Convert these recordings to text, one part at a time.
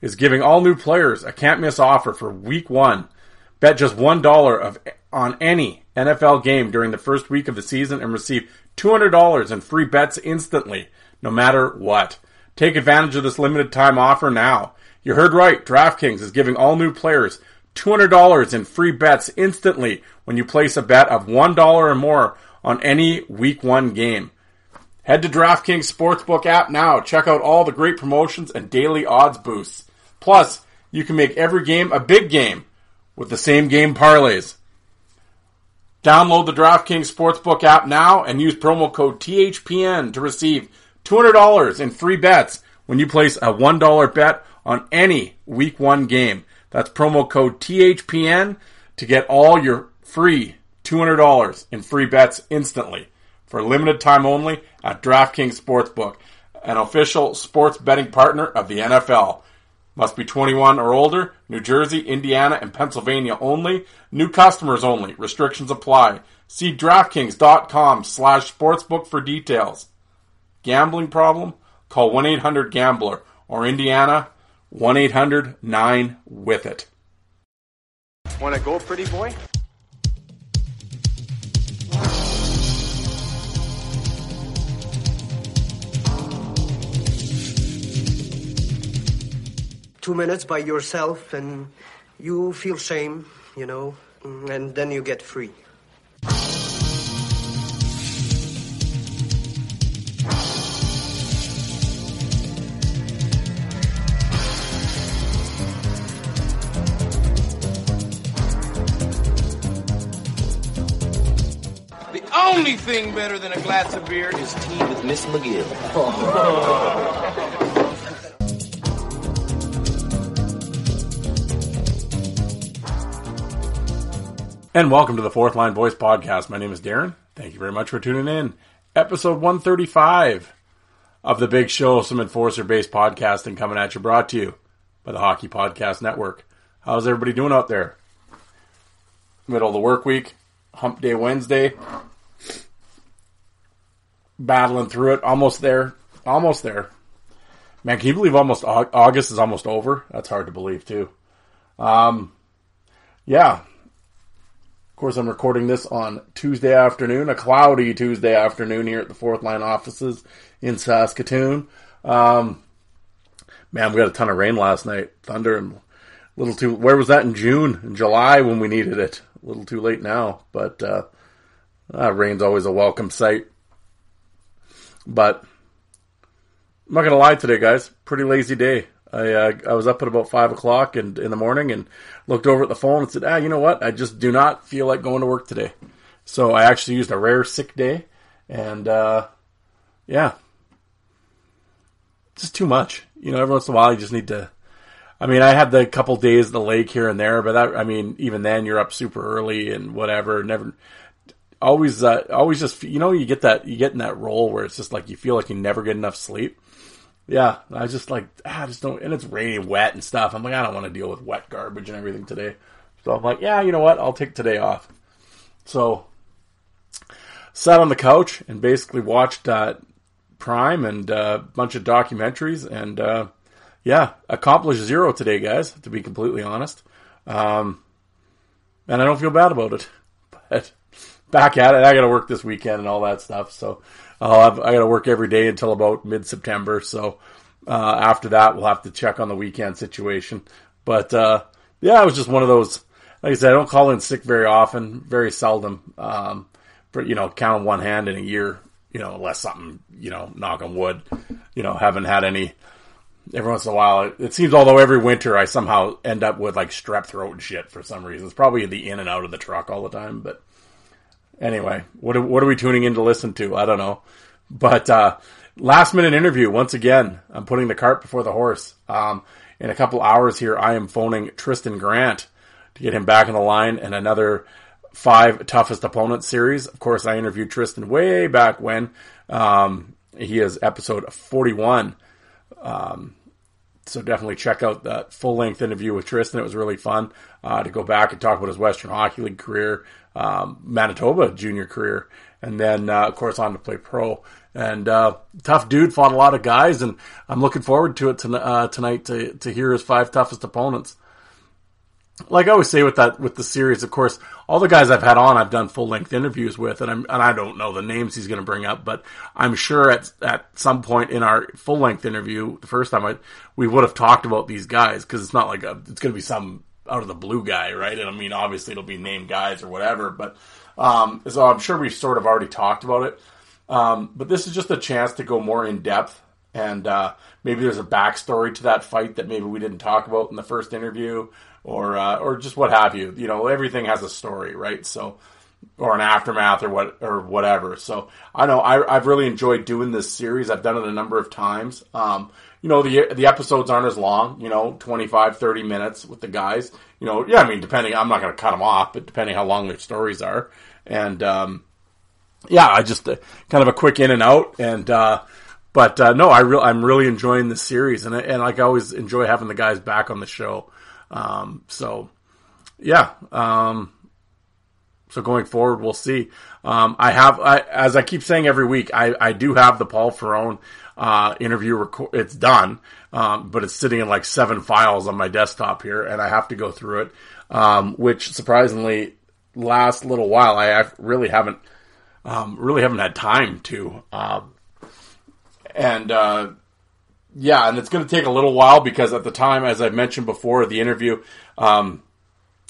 Is giving all new players a can't miss offer for Week One. Bet just one dollar of on any NFL game during the first week of the season and receive two hundred dollars in free bets instantly, no matter what. Take advantage of this limited time offer now. You heard right. DraftKings is giving all new players $200 in free bets instantly when you place a bet of $1 or more on any week one game. Head to DraftKings Sportsbook app now. Check out all the great promotions and daily odds boosts. Plus, you can make every game a big game with the same game parlays. Download the DraftKings Sportsbook app now and use promo code THPN to receive $200 in free bets when you place a $1 bet on any week one game. That's promo code THPN to get all your free $200 in free bets instantly for limited time only at DraftKings Sportsbook, an official sports betting partner of the NFL. Must be 21 or older. New Jersey, Indiana, and Pennsylvania only. New customers only. Restrictions apply. See DraftKings.com slash sportsbook for details. Gambling problem? Call 1-800-GAMBLER or Indiana 1-800-9-WITH-IT. Want to go, pretty boy? Two minutes by yourself and you feel shame, you know, mm, and then you get free. The only thing better than a glass of beer is tea with Miss McGill. And welcome to the Fourth Line Voice Podcast. My name is Darren. Thank you very much for tuning in. Episode 135 of the Big Show, some enforcer based podcasting coming at you, brought to you by the Hockey Podcast Network. How's everybody doing out there? Middle of the work week, hump day Wednesday. Battling through it, almost there. Almost there. Man, can you believe almost August is almost over? That's hard to believe, too. Um, yeah, course, I'm recording this on Tuesday afternoon, a cloudy Tuesday afternoon here at the Fourth Line offices in Saskatoon. Um, man, we got a ton of rain last night, thunder, and a little too. Where was that in June, in July when we needed it? A little too late now, but uh, uh, rain's always a welcome sight. But I'm not gonna lie today, guys. Pretty lazy day. I uh, I was up at about five o'clock and in the morning and looked over at the phone and said, ah, you know what? I just do not feel like going to work today. So I actually used a rare sick day, and uh, yeah, just too much. You know, every once in a while you just need to. I mean, I had the couple days at the lake here and there, but that I mean, even then you're up super early and whatever. Never, always, uh, always just you know you get that you get in that role where it's just like you feel like you never get enough sleep. Yeah, I was just like ah, I just don't, and it's rainy, wet, and stuff. I'm like, I don't want to deal with wet garbage and everything today. So I'm like, yeah, you know what? I'll take today off. So sat on the couch and basically watched uh, Prime and uh, a bunch of documentaries, and uh, yeah, accomplished zero today, guys. To be completely honest, um, and I don't feel bad about it. But back at it. I got to work this weekend and all that stuff. So I'll have, I got to work every day until about mid September. So uh, after that, we'll have to check on the weekend situation. But uh, yeah, it was just one of those. Like I said, I don't call in sick very often, very seldom. Um, for you know, count on one hand in a year. You know, unless something, you know, knock on wood. You know, haven't had any. Every once in a while, it, it seems although every winter I somehow end up with like strep throat and shit for some reason. It's probably the in and out of the truck all the time, but Anyway, what are, what are we tuning in to listen to? I don't know. But uh, last minute interview once again. I'm putting the cart before the horse. Um, in a couple hours here, I am phoning Tristan Grant to get him back on the line and another five toughest opponents series. Of course, I interviewed Tristan way back when. Um, he is episode 41. Um, so definitely check out that full length interview with Tristan. It was really fun uh, to go back and talk about his Western Hockey League career, um, Manitoba junior career, and then uh, of course on to play pro. And uh, tough dude, fought a lot of guys, and I'm looking forward to it to, uh, tonight to to hear his five toughest opponents. Like I always say with that with the series, of course, all the guys I've had on, I've done full length interviews with, and I'm and I don't know the names he's going to bring up, but I'm sure at at some point in our full length interview, the first time I we would have talked about these guys because it's not like a, it's going to be some out of the blue guy, right? And I mean, obviously it'll be named guys or whatever, but um, so I'm sure we've sort of already talked about it. Um, but this is just a chance to go more in depth, and uh, maybe there's a backstory to that fight that maybe we didn't talk about in the first interview, or uh, or just what have you. You know, everything has a story, right? So, or an aftermath, or what, or whatever. So, I know I, have really enjoyed doing this series. I've done it a number of times. Um, you know, the the episodes aren't as long, you know, 25, 30 minutes with the guys. You know, yeah, I mean, depending, I'm not going to cut them off, but depending how long their stories are. And, um, yeah, I just, uh, kind of a quick in and out. And, uh, but, uh, no, I real, I'm really enjoying this series. And, and like I always enjoy having the guys back on the show. Um, so, yeah, um, so going forward, we'll see. Um, I have, I, as I keep saying every week, I, I do have the Paul Ferrone uh, interview. Record, it's done, um, but it's sitting in like seven files on my desktop here, and I have to go through it. Um, which surprisingly, last little while, I really haven't, um, really haven't had time to. Um, and uh, yeah, and it's going to take a little while because at the time, as I mentioned before, the interview um,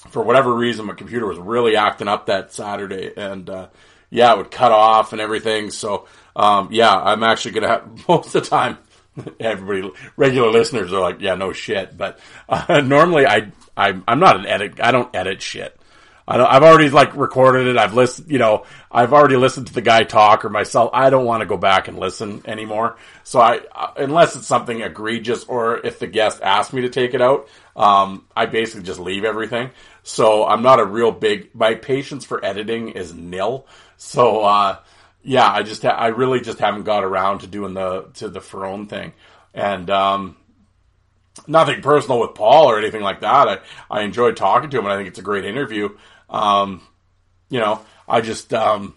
for whatever reason, my computer was really acting up that Saturday, and uh, yeah, it would cut off and everything. So um, yeah, I'm actually gonna have most of the time. Everybody, regular listeners are like, yeah, no shit. But uh, normally, I, I, I'm not an edit. I don't edit shit. I have already like recorded it. I've listened, you know, I've already listened to the guy talk or myself. I don't want to go back and listen anymore. So I, uh, unless it's something egregious or if the guest asks me to take it out, um, I basically just leave everything. So I'm not a real big, my patience for editing is nil. So, uh, yeah, I just, ha- I really just haven't got around to doing the, to the Ferrone thing. And, um, nothing personal with Paul or anything like that. I, I enjoyed talking to him and I think it's a great interview. Um, you know, I just, um,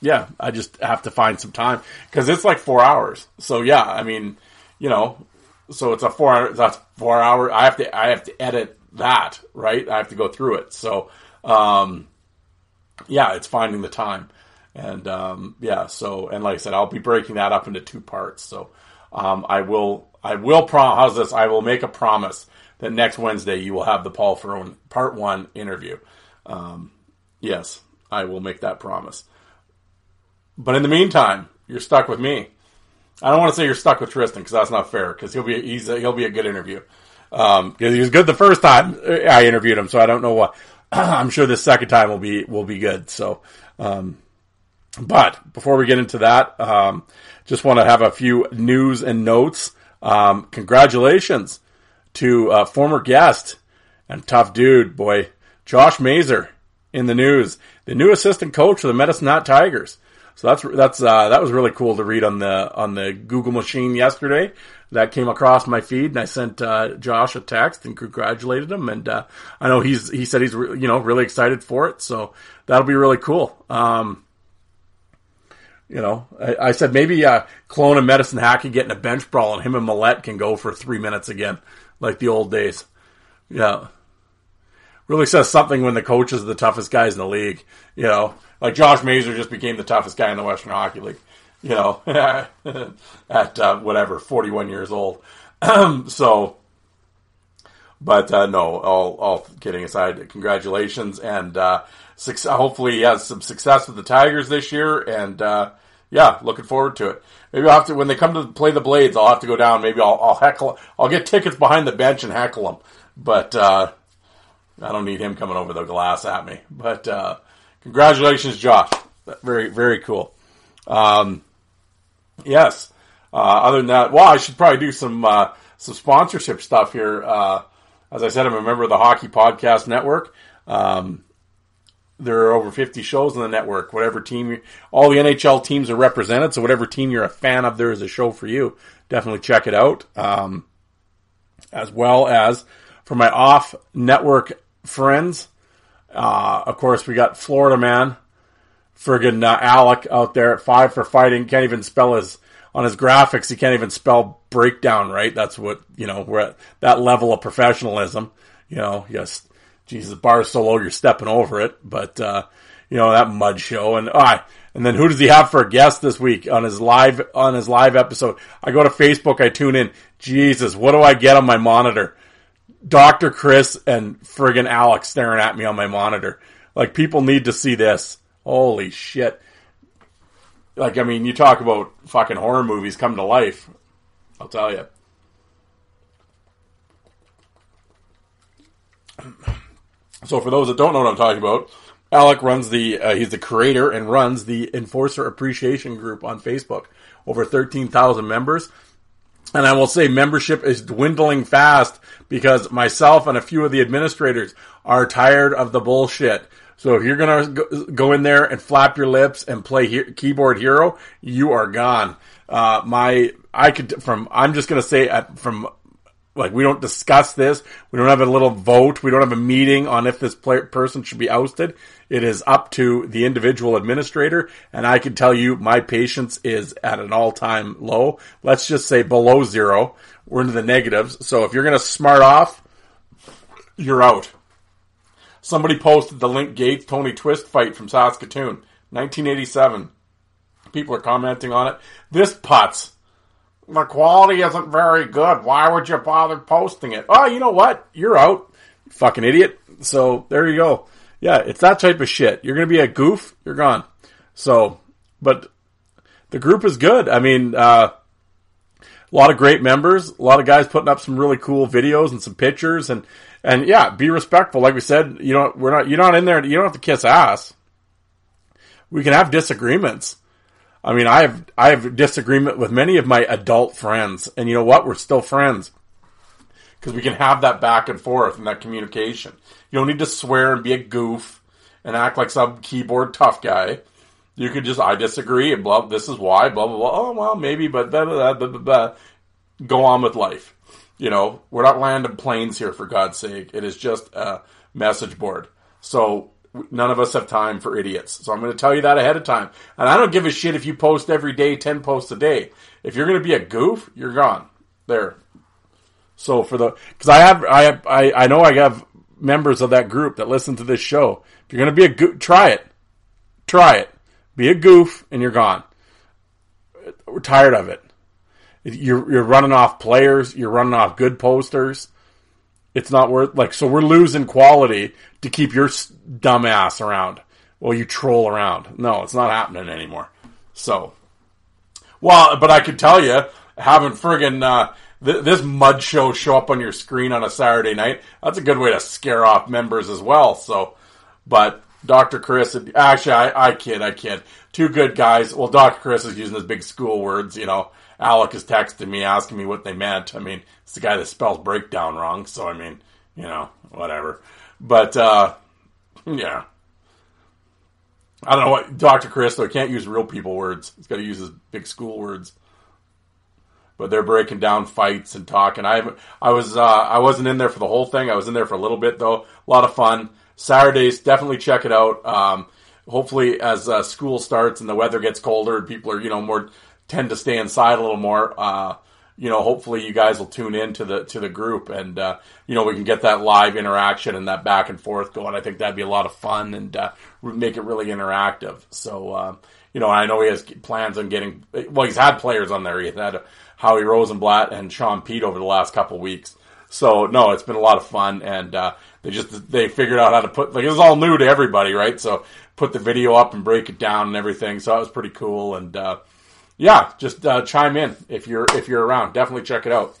yeah, I just have to find some time because it's like four hours. So yeah, I mean, you know, so it's a four hour, that's four hour. I have to, I have to edit that, right? I have to go through it. So, um, yeah, it's finding the time. And, um, yeah, so, and like I said, I'll be breaking that up into two parts. So, um, I will, I will prom, how's this? I will make a promise that next Wednesday you will have the Paul Ferrone part one interview. Um, yes, I will make that promise. But in the meantime, you're stuck with me. I don't want to say you're stuck with Tristan because that's not fair. Because he'll be he's a, he'll be a good interview. Because um, he was good the first time I interviewed him, so I don't know why. I'm sure the second time will be will be good. So, um, but before we get into that, um, just want to have a few news and notes. Um, congratulations to a former guest and tough dude, boy, Josh Mazer in the news, the new assistant coach of the Medicine Hat Tigers. So that's that's uh, that was really cool to read on the on the Google machine yesterday. That came across my feed, and I sent uh, Josh a text and congratulated him. And uh, I know he's he said he's re- you know really excited for it, so that'll be really cool. Um, you know, I, I said maybe uh, Clone and Medicine Hat can get in a bench brawl, and him and Millette can go for three minutes again, like the old days. Yeah. really says something when the coaches are the toughest guys in the league. You know, like Josh Mazer just became the toughest guy in the Western Hockey League. You know, at uh, whatever, 41 years old. so, but uh, no, all, all kidding aside, congratulations and uh, success, hopefully he has some success with the Tigers this year. And uh, yeah, looking forward to it. Maybe I'll have to when they come to play the Blades. I'll have to go down. Maybe I'll, I'll heckle. I'll get tickets behind the bench and heckle them. But uh, I don't need him coming over the glass at me. But uh, congratulations, Josh. Very very cool. Um, yes. Uh, other than that, well, I should probably do some uh, some sponsorship stuff here. Uh, as I said, I'm a member of the Hockey Podcast Network. Um, there are over 50 shows on the network. Whatever team, all the NHL teams are represented. So whatever team you're a fan of, there is a show for you. Definitely check it out. Um, as well as for my off network friends. Uh, of course, we got Florida man, friggin' uh, Alec out there at five for fighting. Can't even spell his on his graphics. He can't even spell breakdown right. That's what you know. We're at that level of professionalism. You know, yes, Jesus, the bar is so low you're stepping over it. But uh, you know that mud show and ah, and then who does he have for a guest this week on his live on his live episode? I go to Facebook, I tune in. Jesus, what do I get on my monitor? Dr. Chris and friggin' Alex staring at me on my monitor. Like people need to see this. Holy shit. Like I mean, you talk about fucking horror movies come to life. I'll tell you. So for those that don't know what I'm talking about, Alec runs the uh, he's the creator and runs the Enforcer Appreciation Group on Facebook. Over 13,000 members. And I will say membership is dwindling fast because myself and a few of the administrators are tired of the bullshit. So if you're going to go in there and flap your lips and play he- keyboard hero, you are gone. Uh, my, I could, from, I'm just going to say uh, from like we don't discuss this. We don't have a little vote. We don't have a meeting on if this play- person should be ousted. It is up to the individual administrator, and I can tell you my patience is at an all-time low. Let's just say below zero. We're into the negatives. So if you're going to smart off, you're out. Somebody posted the Link Gaetz Tony Twist fight from Saskatoon, 1987. People are commenting on it. This putz the quality isn't very good. Why would you bother posting it? Oh, you know what? You're out. Fucking idiot. So there you go. Yeah, it's that type of shit. You're to be a goof, you're gone. So, but the group is good. I mean, uh, a lot of great members, a lot of guys putting up some really cool videos and some pictures and, and yeah, be respectful. Like we said, you know, we're not, you're not in there, you don't have to kiss ass. We can have disagreements. I mean, I have I have disagreement with many of my adult friends, and you know what? We're still friends because we can have that back and forth and that communication. You don't need to swear and be a goof and act like some keyboard tough guy. You could just I disagree and blah. This is why blah blah blah. Oh well, maybe, but blah, blah, blah, blah, blah. go on with life. You know, we're not landing planes here for God's sake. It is just a message board. So none of us have time for idiots. So I'm going to tell you that ahead of time. And I don't give a shit if you post every day, 10 posts a day. If you're going to be a goof, you're gone. There. So for the, cause I have, I have, I, I know I have members of that group that listen to this show. If you're going to be a goof, try it. Try it. Be a goof and you're gone. We're tired of it. You're, you're running off players. You're running off good posters it's not worth like so we're losing quality to keep your dumb ass around while you troll around. No, it's not happening anymore. So, well, but I could tell you, having friggin' uh, th- this mud show show up on your screen on a Saturday night, that's a good way to scare off members as well. So, but Dr. Chris, actually, I, I kid, I kid. Two good guys. Well, Dr. Chris is using his big school words, you know. Alec is texting me asking me what they meant. I mean, it's the guy that spells breakdown wrong, so I mean, you know, whatever. But uh, yeah, I don't know what Dr. Chris though can't use real people words. He's got to use his big school words. But they're breaking down fights and talking. I I was uh, I wasn't in there for the whole thing. I was in there for a little bit though. A lot of fun. Saturdays, definitely check it out. Um, hopefully, as uh, school starts and the weather gets colder, and people are you know more tend to stay inside a little more. Uh, you know, hopefully you guys will tune in to the to the group, and uh, you know, we can get that live interaction and that back and forth going. I think that'd be a lot of fun and uh, make it really interactive. So, uh, you know, I know he has plans on getting. Well, he's had players on there. He had Howie Rosenblatt and Sean Pete over the last couple weeks. So, no, it's been a lot of fun, and uh, they just they figured out how to put like it was all new to everybody, right? So, put the video up and break it down and everything. So that was pretty cool, and uh, yeah, just uh, chime in if you're if you're around. Definitely check it out.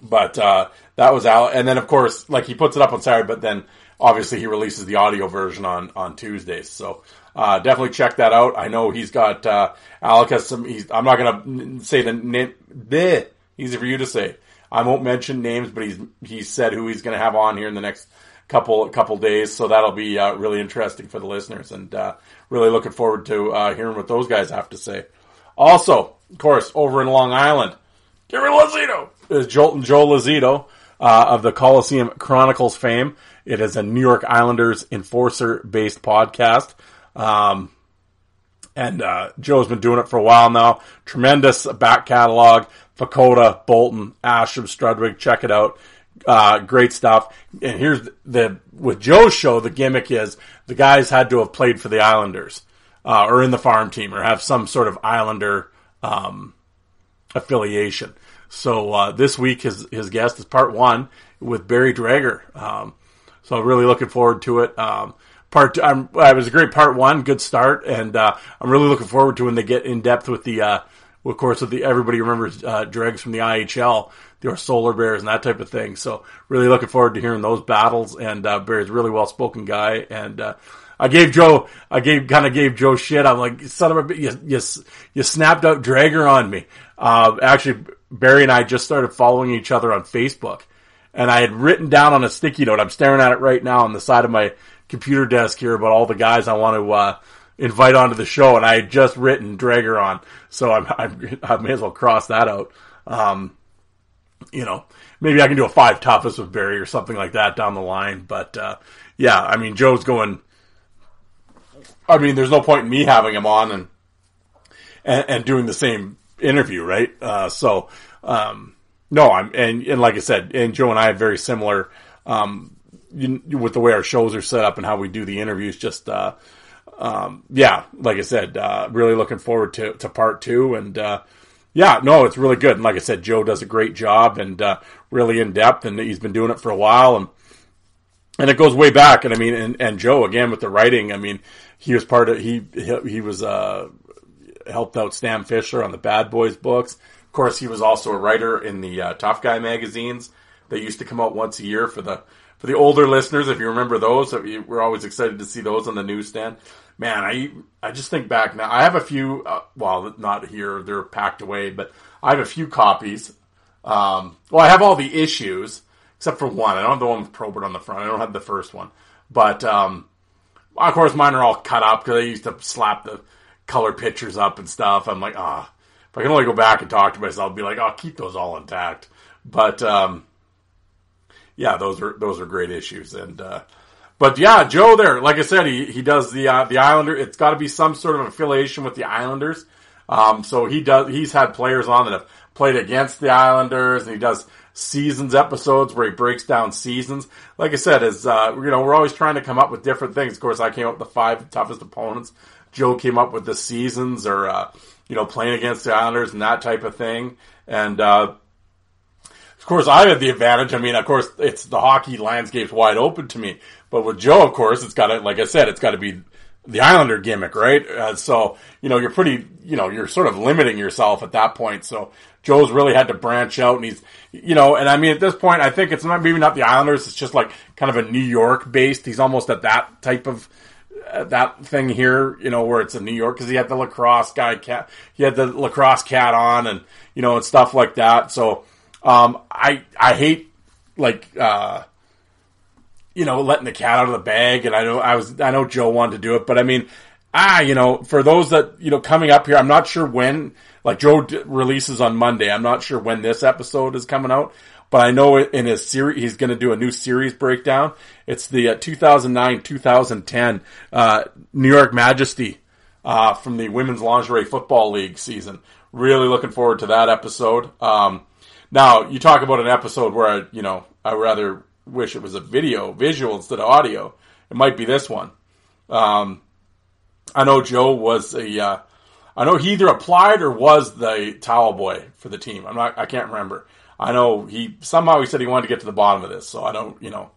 But uh, that was out, and then of course, like he puts it up on Saturday, but then obviously he releases the audio version on on Tuesdays. So uh, definitely check that out. I know he's got uh, Alec has some. He's, I'm not gonna say the name. Bleh, easy for you to say. I won't mention names, but he's he said who he's to have on here in the next couple couple days. So that'll be uh, really interesting for the listeners, and uh, really looking forward to uh, hearing what those guys have to say. Also, of course, over in Long Island, Gary Lazito is Jolton Joe Lazito uh, of the Coliseum Chronicles fame. It is a New York Islanders enforcer based podcast. Um, and uh, Joe's been doing it for a while now. Tremendous back catalog. Vukota, Bolton, Asham, Strudwick. Check it out. Uh, great stuff. And here's the, the, with Joe's show, the gimmick is the guys had to have played for the Islanders uh, or in the farm team or have some sort of Islander um, affiliation. So uh, this week his his guest is part one with Barry Drager. Um, so I'm really looking forward to it. Um, part two, I'm, it was a great part one, good start, and uh, I'm really looking forward to when they get in depth with the. Uh, of course, with the everybody remembers uh, Dregs from the IHL, the Solar Bears, and that type of thing. So, really looking forward to hearing those battles. And uh, Barry's a really well spoken guy, and uh, I gave Joe, I gave kind of gave Joe shit. I'm like, son of a, you you, you snapped out Drager on me. Uh, actually, Barry and I just started following each other on Facebook, and I had written down on a sticky note. I'm staring at it right now on the side of my computer desk here about all the guys I want to uh, invite onto the show, and I had just written Drager on, so I'm, I'm, i may as well cross that out. Um, you know, maybe I can do a five toughest with Barry or something like that down the line. But uh, yeah, I mean, Joe's going. I mean, there's no point in me having him on and and, and doing the same interview, right? Uh, so um, no, I'm and and like I said, and Joe and I have very similar. Um, with the way our shows are set up and how we do the interviews, just uh, um, yeah, like I said, uh, really looking forward to, to part two. And uh, yeah, no, it's really good. And like I said, Joe does a great job and uh, really in depth, and he's been doing it for a while. And and it goes way back. And I mean, and, and Joe again with the writing. I mean, he was part of he he, was uh, helped out Stan Fischler on the Bad Boys books. Of course, he was also a writer in the uh, Tough Guy magazines. They used to come out once a year for the for the older listeners, if you remember those, we're always excited to see those on the newsstand. Man, I I just think back now. I have a few. Uh, well, not here; they're packed away. But I have a few copies. Um, well, I have all the issues except for one. I don't have the one with Probert on the front. I don't have the first one. But um, of course, mine are all cut up because I used to slap the color pictures up and stuff. I'm like, ah, oh, if I can only go back and talk to myself, I'll be like, I'll keep those all intact. But um, yeah, those are those are great issues. And uh, but yeah, Joe there, like I said, he he does the uh, the Islander. It's got to be some sort of affiliation with the Islanders. Um, so he does. He's had players on that have played against the Islanders, and he does seasons episodes where he breaks down seasons. Like I said, is uh, you know we're always trying to come up with different things. Of course, I came up with the five toughest opponents. Joe came up with the seasons or uh, you know playing against the Islanders and that type of thing. And uh, of course, I had the advantage. I mean, of course, it's the hockey landscape's wide open to me. But with Joe, of course, it's got to, like I said, it's got to be the Islander gimmick, right? Uh, so, you know, you're pretty, you know, you're sort of limiting yourself at that point. So Joe's really had to branch out and he's, you know, and I mean, at this point, I think it's not, maybe not the Islanders. It's just like kind of a New York based. He's almost at that type of, uh, that thing here, you know, where it's a New York, cause he had the lacrosse guy cat, he had the lacrosse cat on and, you know, and stuff like that. So, um, I I hate like uh, you know letting the cat out of the bag, and I know I was I know Joe wanted to do it, but I mean ah you know for those that you know coming up here, I'm not sure when like Joe d- releases on Monday. I'm not sure when this episode is coming out, but I know in his series he's going to do a new series breakdown. It's the uh, 2009 2010 uh, New York Majesty uh, from the Women's Lingerie Football League season. Really looking forward to that episode. Um, now, you talk about an episode where, I, you know, I rather wish it was a video, visual instead of audio. It might be this one. Um, I know Joe was a, uh, I know he either applied or was the towel boy for the team. I'm not, I can't remember. I know he, somehow he said he wanted to get to the bottom of this, so I don't, you know,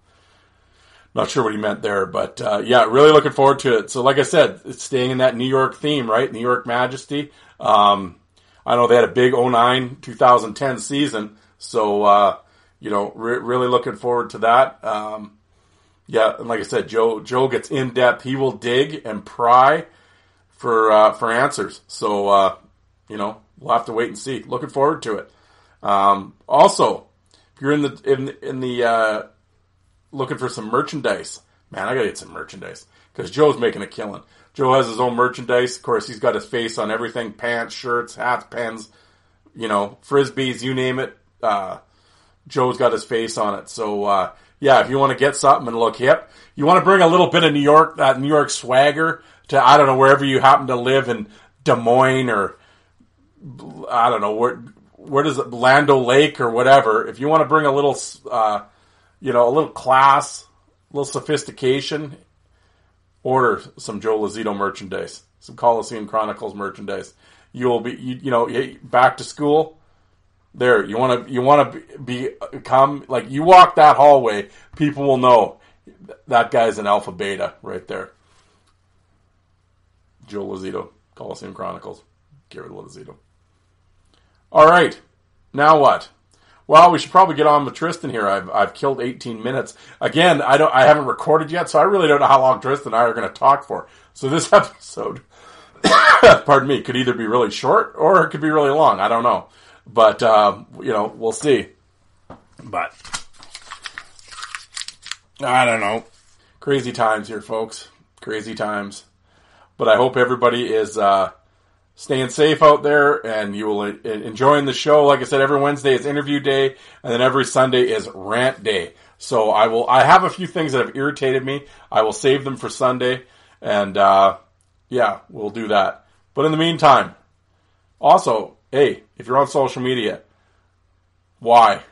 not sure what he meant there, but uh, yeah, really looking forward to it. So, like I said, it's staying in that New York theme, right? New York Majesty. Um, I know they had a big 09 2010 season, so uh, you know, re- really looking forward to that. Um, yeah, and like I said, Joe Joe gets in depth. He will dig and pry for uh, for answers. So uh, you know, we'll have to wait and see. Looking forward to it. Um, also, if you're in the in in the uh, looking for some merchandise, man, I gotta get some merchandise because Joe's making a killing. Joe has his own merchandise. Of course, he's got his face on everything: pants, shirts, hats, pens, you know, frisbees, you name it. Uh, Joe's got his face on it. So uh, yeah, if you want to get something and look hip, you want to bring a little bit of New York, that New York swagger to I don't know wherever you happen to live in Des Moines or I don't know where where does it Land O'Lake or whatever. If you want to bring a little, uh, you know, a little class, a little sophistication, order some Joe Lazito merchandise, some Coliseum Chronicles merchandise. You will be, you, you know, back to school. There, you want to, you want to be, come like you walk that hallway, people will know that guy's an alpha beta right there. Joe Lazito, Coliseum Chronicles, Gary Lazito. All right, now what? Well, we should probably get on with Tristan here. I've I've killed 18 minutes. Again, I don't I haven't recorded yet, so I really don't know how long Tristan and I are going to talk for. So this episode, pardon me, could either be really short or it could be really long. I don't know, but uh, you know we'll see. But I don't know. Crazy times here, folks. Crazy times. But I hope everybody is uh, staying safe out there and you will enjoying the show. Like I said, every Wednesday is interview day, and then every Sunday is rant day. So I will. I have a few things that have irritated me. I will save them for Sunday, and uh, yeah, we'll do that. But in the meantime, also, hey, if you're on social media, why?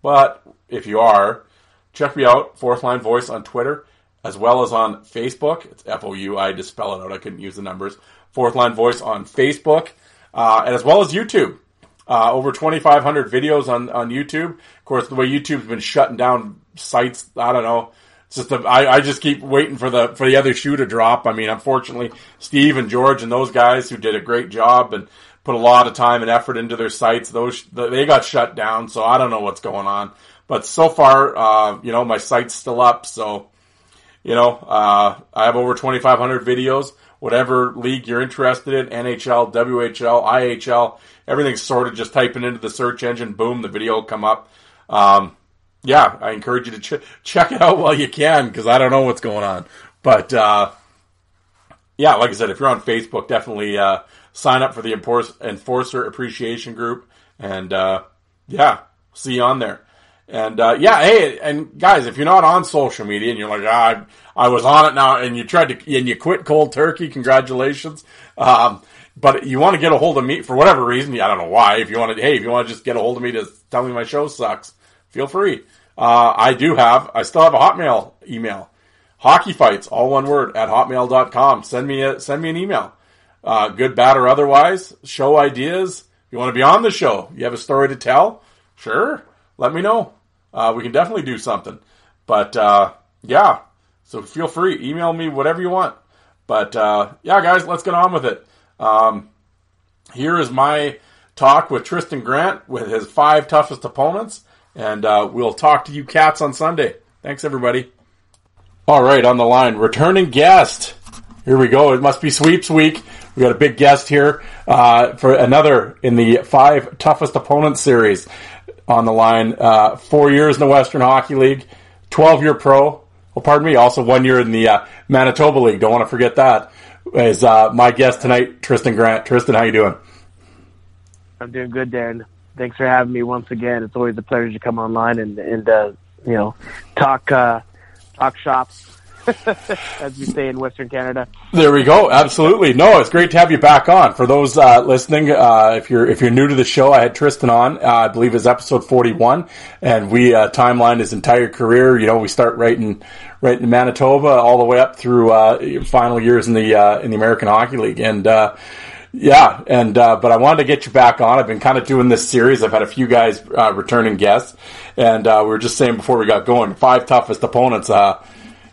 But if you are, check me out, Fourth Line Voice on Twitter, as well as on Facebook. It's F O U. I to spell it out. I couldn't use the numbers. Fourth Line Voice on Facebook, uh, and as well as YouTube. Uh, over 2,500 videos on, on YouTube. Of course, the way YouTube's been shutting down sites, I don't know. It's just a, I, I just keep waiting for the for the other shoe to drop. I mean, unfortunately, Steve and George and those guys who did a great job and put a lot of time and effort into their sites, those they got shut down. So I don't know what's going on. But so far, uh, you know, my site's still up. So, you know, uh, I have over 2,500 videos whatever league you're interested in, NHL, WHL, IHL, everything's sorted. Just typing into the search engine, boom, the video will come up. Um, yeah, I encourage you to ch- check it out while you can because I don't know what's going on. But uh, yeah, like I said, if you're on Facebook, definitely uh, sign up for the Enforcer Appreciation Group, and uh, yeah, see you on there. And uh, yeah, hey, and guys, if you're not on social media and you're like, ah, I, I was on it now, and you tried to, and you quit cold turkey, congratulations. Um, but you want to get a hold of me for whatever reason, I don't know why. If you want to, hey, if you want to just get a hold of me to tell me my show sucks, feel free. Uh, I do have, I still have a Hotmail email. Hockey fights, all one word, at hotmail.com. Send me a, send me an email. Uh, good, bad, or otherwise. Show ideas. You want to be on the show, you have a story to tell, sure, let me know. Uh, we can definitely do something. But uh, yeah, so feel free, email me whatever you want. But uh, yeah, guys, let's get on with it. Um, here is my talk with Tristan Grant with his five toughest opponents, and uh, we'll talk to you cats on Sunday. Thanks, everybody. All right, on the line, returning guest. Here we go. It must be sweeps week. We got a big guest here uh, for another in the five toughest opponents series on the line. Uh, four years in the Western Hockey League, 12 year pro. Well, pardon me, also one year in the uh, Manitoba League. Don't want to forget that. Is uh, my guest tonight, Tristan Grant. Tristan, how you doing? I'm doing good, Darren. Thanks for having me once again. It's always a pleasure to come online and and uh, you know talk uh, talk shop as we say in Western Canada. There we go. Absolutely. No, it's great to have you back on. For those uh, listening, uh, if you're if you're new to the show, I had Tristan on. Uh, I believe it's episode 41, and we uh, timelined his entire career. You know, we start right in right in Manitoba all the way up through uh, final years in the uh, in the American Hockey League, and. Yeah, and uh, but I wanted to get you back on. I've been kind of doing this series. I've had a few guys uh, returning guests, and uh, we were just saying before we got going, five toughest opponents.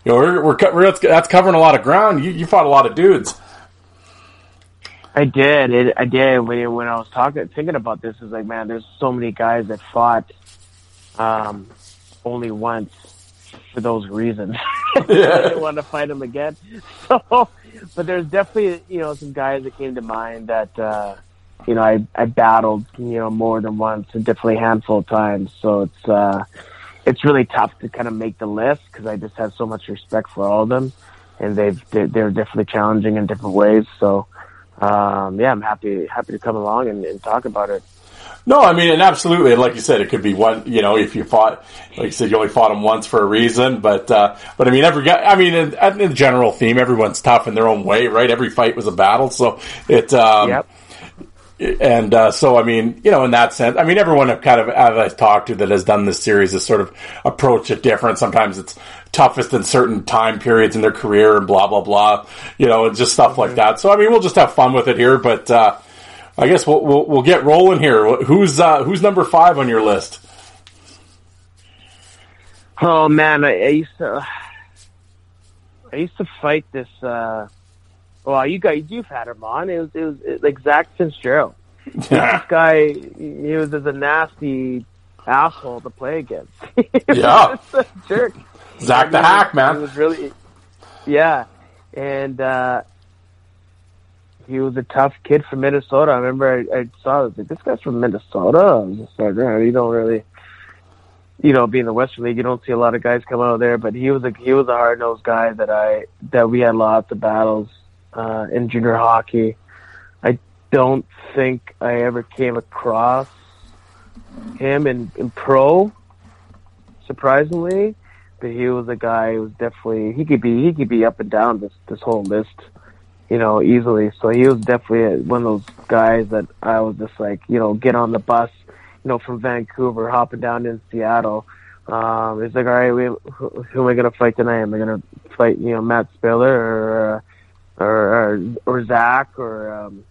You know, we're, we're, we're that's covering a lot of ground. You, you fought a lot of dudes. I did. It, I did. When, when I was talking, thinking about this, is like, man, there's so many guys that fought um, only once for those reasons. I didn't want to fight them again. So, but there's definitely you know some guys that came to mind that uh, you know I I battled you know more than once and definitely a handful of times. So it's uh, it's really tough to kind of make the list because I just have so much respect for all of them, and they've they're, definitely challenging in different ways. So um, yeah, I'm happy happy to come along and, and talk about it. No, I mean, and absolutely, like you said, it could be one. You know, if you fought, like you said, you only fought them once for a reason. But, uh, but I mean, every guy. I mean, in, in the general theme, everyone's tough in their own way, right? Every fight was a battle, so it. Um, Yep. And uh, so, I mean, you know, in that sense, I mean, everyone I've kind of I've talked to that has done this series has sort of approached it different. Sometimes it's toughest in certain time periods in their career and blah blah blah, you know, and just stuff like that. So, I mean, we'll just have fun with it here, but. Uh, I guess we'll, we'll we'll get rolling here. Who's uh, who's number five on your list? Oh man, I, I used to I used to fight this. Well, you guys, you've had him on. It was it was it, like Zach Fitzgerald. this guy, he was just a nasty asshole to play against. Yeah. a jerk. Zach the Hack, He man. was really, yeah, and uh he was a tough kid from Minnesota. I remember I, I saw like, this guy's from Minnesota. I was just like, "Yeah, you don't really, you know, being the Western League, you don't see a lot of guys come out of there. But he was a he was a hard nosed guy that I that we had lots of battles uh, in junior hockey. I don't think I ever came across him in, in pro, surprisingly. But he was a guy who was definitely he could be he could be up and down this this whole list, you know, easily. So he was definitely one of those guys that I was just like, you know, get on the bus, you know, from Vancouver, hopping down in Seattle. Um, it's like, all right, we, who, who am I going to fight tonight? Am I going to fight, you know, Matt Spiller or, uh, or, or, or Zach or, um,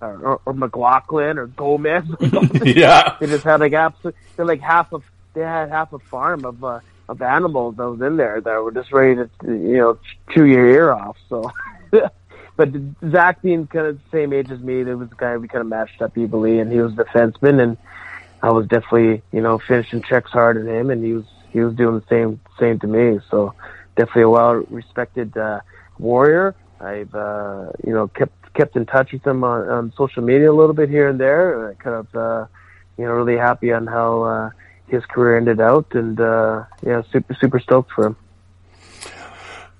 or, or, or McLaughlin or Gomez? yeah, they just had like absolute, they're like half of, they had half a farm of, uh, of animals that was in there that were just ready to, you know, chew your ear off. So, but Zach being kind of the same age as me, there was a guy we kind of matched up evenly, and he was a defenseman, and I was definitely, you know, finishing checks hard at him, and he was he was doing the same same to me. So definitely a well respected uh, warrior. I've uh, you know kept kept in touch with him on, on social media a little bit here and there. Kind of uh, you know really happy on how uh, his career ended out, and uh, yeah, super super stoked for him.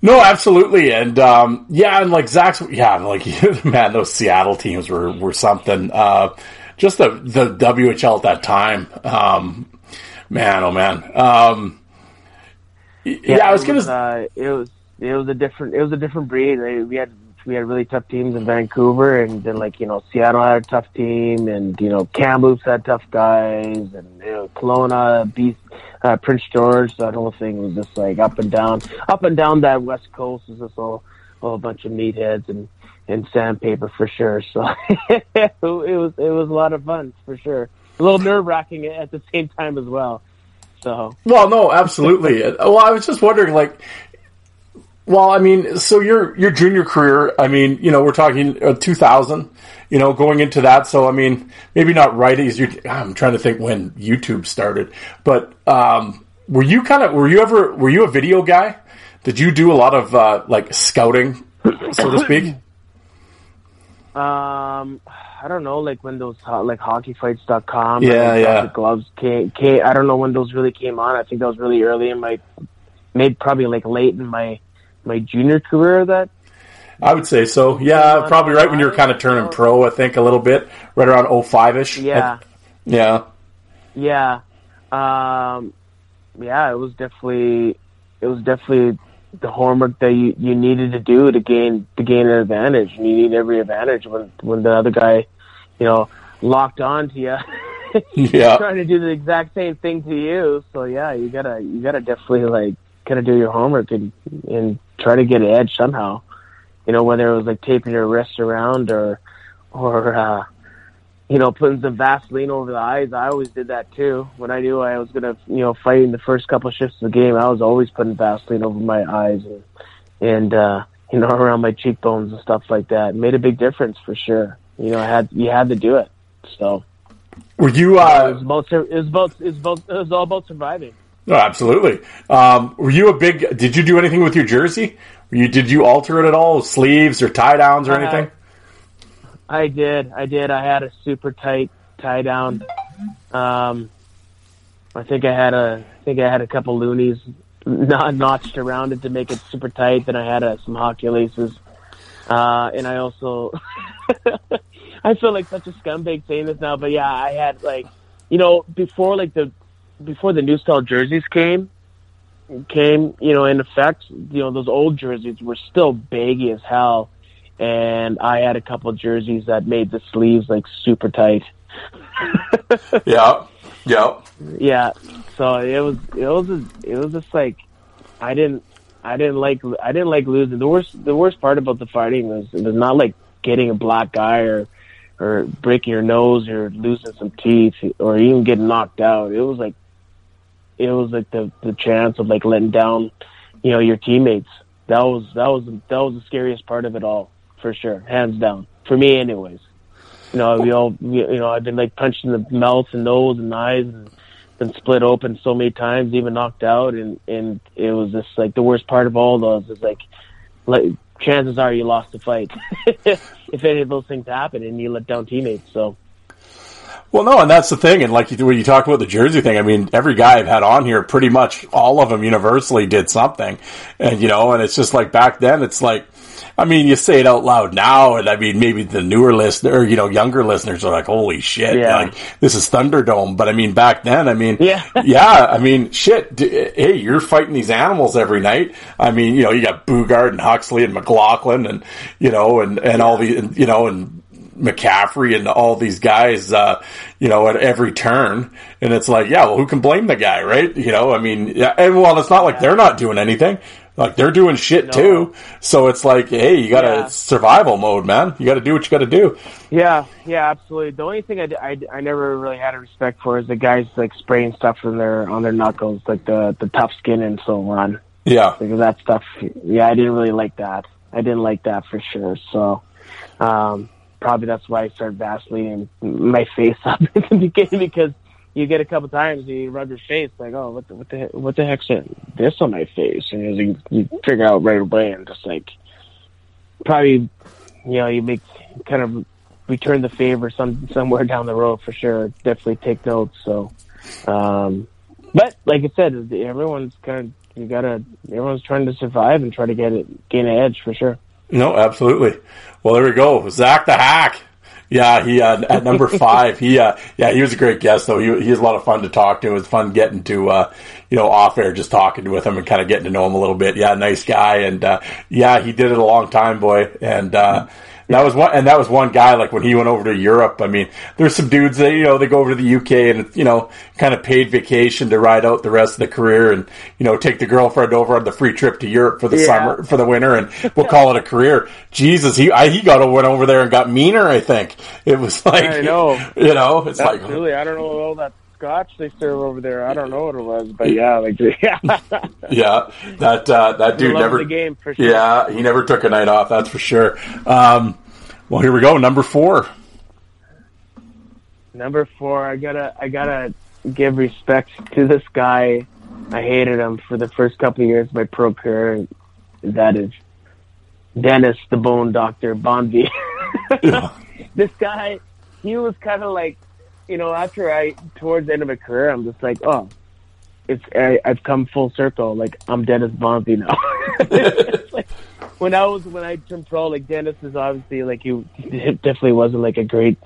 No, absolutely, and um, yeah, and like Zach's, yeah, like man, those Seattle teams were were something. Uh, just the the WHL at that time, um, man, oh man. Um, y- yeah, I was gonna. Uh, it was it was a different it was a different breed. Like, we had we had really tough teams in Vancouver, and then like you know Seattle had a tough team, and you know Kamloops had tough guys, and you know Kelowna, Beast, uh, Prince George. That whole thing was just like up and down, up and down that West Coast was just all, all a bunch of meatheads and and sandpaper for sure. So it was it was a lot of fun for sure. A little nerve wracking at the same time as well. So Well, no, absolutely. well, I was just wondering, like, well, I mean, so your your junior career, I mean, you know, we're talking uh, 2000, you know, going into that. So, I mean, maybe not right as you. I'm trying to think when YouTube started, but um, were you kind of were you ever were you a video guy? Did you do a lot of uh, like scouting, so to speak? Um, I don't know, like when those ho- like hockeyfights.com, Yeah, and yeah. Gloves came, came. I don't know when those really came on. I think that was really early in my, maybe probably like late in my my junior career. That I would say so. Yeah, probably right when you were kind of turning pro. I think a little bit, right around 05 ish. yeah, yeah. yeah, um, yeah. It was definitely it was definitely the homework that you, you needed to do to gain to gain an advantage. And you need every advantage when when the other guy, you know, locked on to you, Yeah. trying to do the exact same thing to you. So yeah, you gotta you gotta definitely like kind of do your homework and and try to get an edge somehow. You know, whether it was like taping your wrist around or or uh, you know putting some Vaseline over the eyes. I always did that too. When I knew I was gonna you know fight in the first couple of shifts of the game, I was always putting Vaseline over my eyes and and uh, you know around my cheekbones and stuff like that. It made a big difference for sure. You know, I had you had to do it. So Were you? it Uh, was both. It was both. It was both. It was all about surviving. No, absolutely. Um, were you a big? Did you do anything with your jersey? Were you? Did you alter it at all? Sleeves or tie downs or Uh, anything? I did. I did. I had a super tight tie down. Um, I think I had a. I think I had a couple loonies not notched around it to make it super tight. Then I had uh, some hockey laces, uh, and I also. I feel like such a scumbag saying this now, but yeah, I had like, you know, before like the before the new style jerseys came came, you know, in effect, you know, those old jerseys were still baggy as hell and I had a couple jerseys that made the sleeves like super tight. Yeah, yeah. Yeah, so it was it was it was just like I didn't I didn't like I didn't like losing. The worst the worst part about the fighting was it was not like getting a black eye or or breaking your nose or losing some teeth or even getting knocked out. It was like it was like the the chance of like letting down, you know, your teammates. That was that was that was the scariest part of it all for sure, hands down for me, anyways. You know, we all you know I've been like punched in the mouth and nose and eyes and been split open so many times, even knocked out, and and it was just like the worst part of all those is like, like chances are you lost the fight if any of those things happen and you let down teammates. So Well, no, and that's the thing. And like you, when you talk about the jersey thing, I mean, every guy I've had on here, pretty much all of them universally did something. And, you know, and it's just like back then, it's like, I mean, you say it out loud now, and I mean, maybe the newer listener, or, you know, younger listeners are like, holy shit, Yeah. like, this is Thunderdome. But I mean, back then, I mean, Yeah. yeah, I mean, shit, d- hey, you're fighting these animals every night. I mean, you know, you got Boogaard and Huxley and McLaughlin and, you know, and, and all the, and, you know, and, McCaffrey and all these guys, uh, you know, at every turn. And it's like, yeah, well, who can blame the guy, right? You know, I mean, yeah, and well, it's not like they're not doing anything. Like they're doing shit too. So it's like, hey, you gotta Yeah. survival mode, man. You gotta do what you gotta do. Yeah, yeah, absolutely. The only thing I I never really had a respect for is the guys like spraying stuff on their on their knuckles, like the the tough skin and so on. Yeah. Because that stuff, yeah, I didn't really like that. I didn't like that for sure. So, um, probably that's why I started Vaseline my face up in the beginning because you get a couple times and you rub your face like, oh, what the what the what the heck's this on my face? And you, you figure out right away and just like probably, you know, you make kind of return the favor some somewhere down the road for sure. Definitely take notes. So, um, but like I said, everyone's kind of you gotta everyone's trying to survive and try to get it gain an edge for sure. No, absolutely. Well, there we go. Zach the Hack. Yeah, he uh, at number five. He uh, yeah, he was a great guest though. He he was a lot of fun to talk to. It was fun getting to uh, you know off air, just talking with him and kind of getting to know him a little bit. Yeah, nice guy, and uh, yeah, he did it a long time, boy. And uh, that was one, and that was one guy. Like when he went over to Europe. I mean, there's some dudes that you know they go over to the UK and you know kind of paid vacation to ride out the rest of the career and you know take the girlfriend over on the free trip to Europe for the Yeah. summer for the winter, and we'll call it a career. Jesus, he I, he got went over there and got meaner. I think it was like I know. you know, it's like Absolutely, I don't know all that scotch they serve over there. I don't know what it was, but yeah, like yeah, yeah, that uh, that dude never the game for sure. Yeah, he never took a night off. That's for sure. Um, well, here we go. Number four. Number four, I gotta I gotta give respect to this guy. I hated him for the first couple of years of my pro career. That is Dennis the Bone Doctor Bonvie. this guy, he was kind of like, you know, after I towards the end of my career, I'm just like, oh, it's I, I've come full circle. Like I'm Dennis Bonvie now. Like, when I was when I turned pro, like Dennis is obviously like he definitely wasn't like a great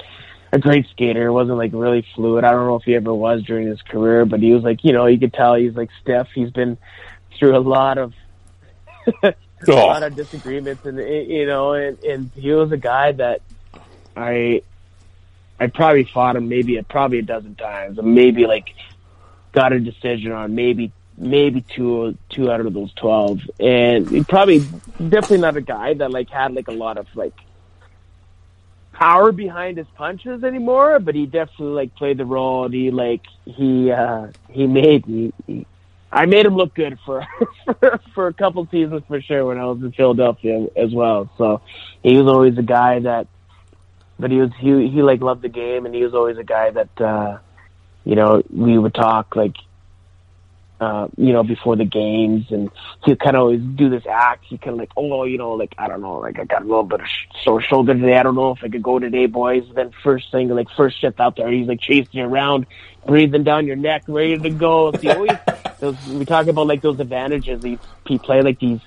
a great skater. It wasn't like really fluid. I don't know if he ever was during his career, but he was like, you know, you could tell he's like stiff. He's been through a lot of a Oh. lot of disagreements, and you know, and, and he was a guy that I I probably fought him maybe probably a dozen times, and maybe like got a decision on maybe maybe two two out of those twelve, and he probably definitely not a guy that like had like a lot of like power behind his punches anymore, but he definitely like played the role. And he like he uh he made me. I made him look good for, for for a couple seasons for sure when I was in Philadelphia as well. So he was always a guy that, but he was he he like loved the game, and he was always a guy that, uh you know, we would talk like uh, you know, before the games, and he'd kind of always do this act. He kind of like, oh, you know, like I don't know, like I got a little bit of sore shoulder today. I don't know if I could go today, boys. Then first thing, like first shift out there, he's like chasing you around, breathing down your neck, ready to go. So always, those, we talk about like those advantages. He, he play like these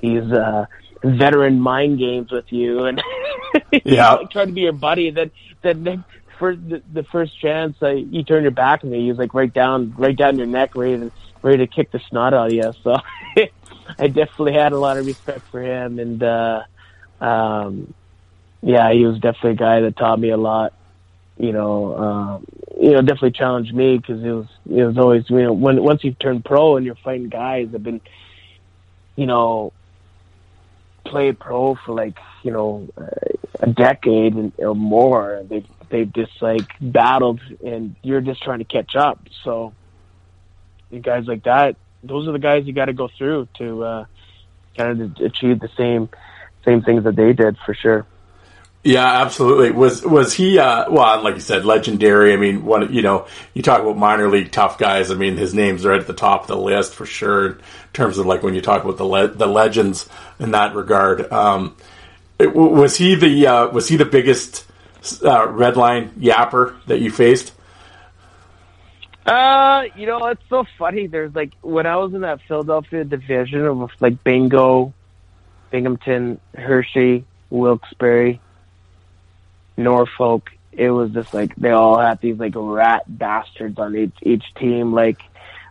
these uh veteran mind games with you, and Yeah. like trying to be your buddy. Then then the first the, the first chance uh, you turn your back on me, he's like right down right down your neck, ready to ready to kick the snot out of you. So I definitely had a lot of respect for him, and uh, um, yeah, he was definitely a guy that taught me a lot. You know, um, you know, definitely challenged me because it was it was always you know when once you've turned pro and you're fighting guys that have been, you know, played pro for like you know uh, a decade or more. They they've just like battled, and you're just trying to catch up. So, you guys like that, those are the guys you got to go through to uh, kind of achieve the same same things that they did for sure. Yeah, absolutely. Was was he? Uh, well, like you said, legendary. I mean, one. You know, you talk about minor league tough guys. I mean, his name's right at the top of the list for sure. In terms of like when you talk about the le- the legends in that regard. Um, it, was he the uh, was he the biggest uh, red line yapper that you faced? Uh, you know, it's so funny. There's like when I was in that Philadelphia division of like Bingo, Binghamton, Hershey, Wilkes-Barre, Norfolk. It was just like they all had these like rat bastards on each each team. Like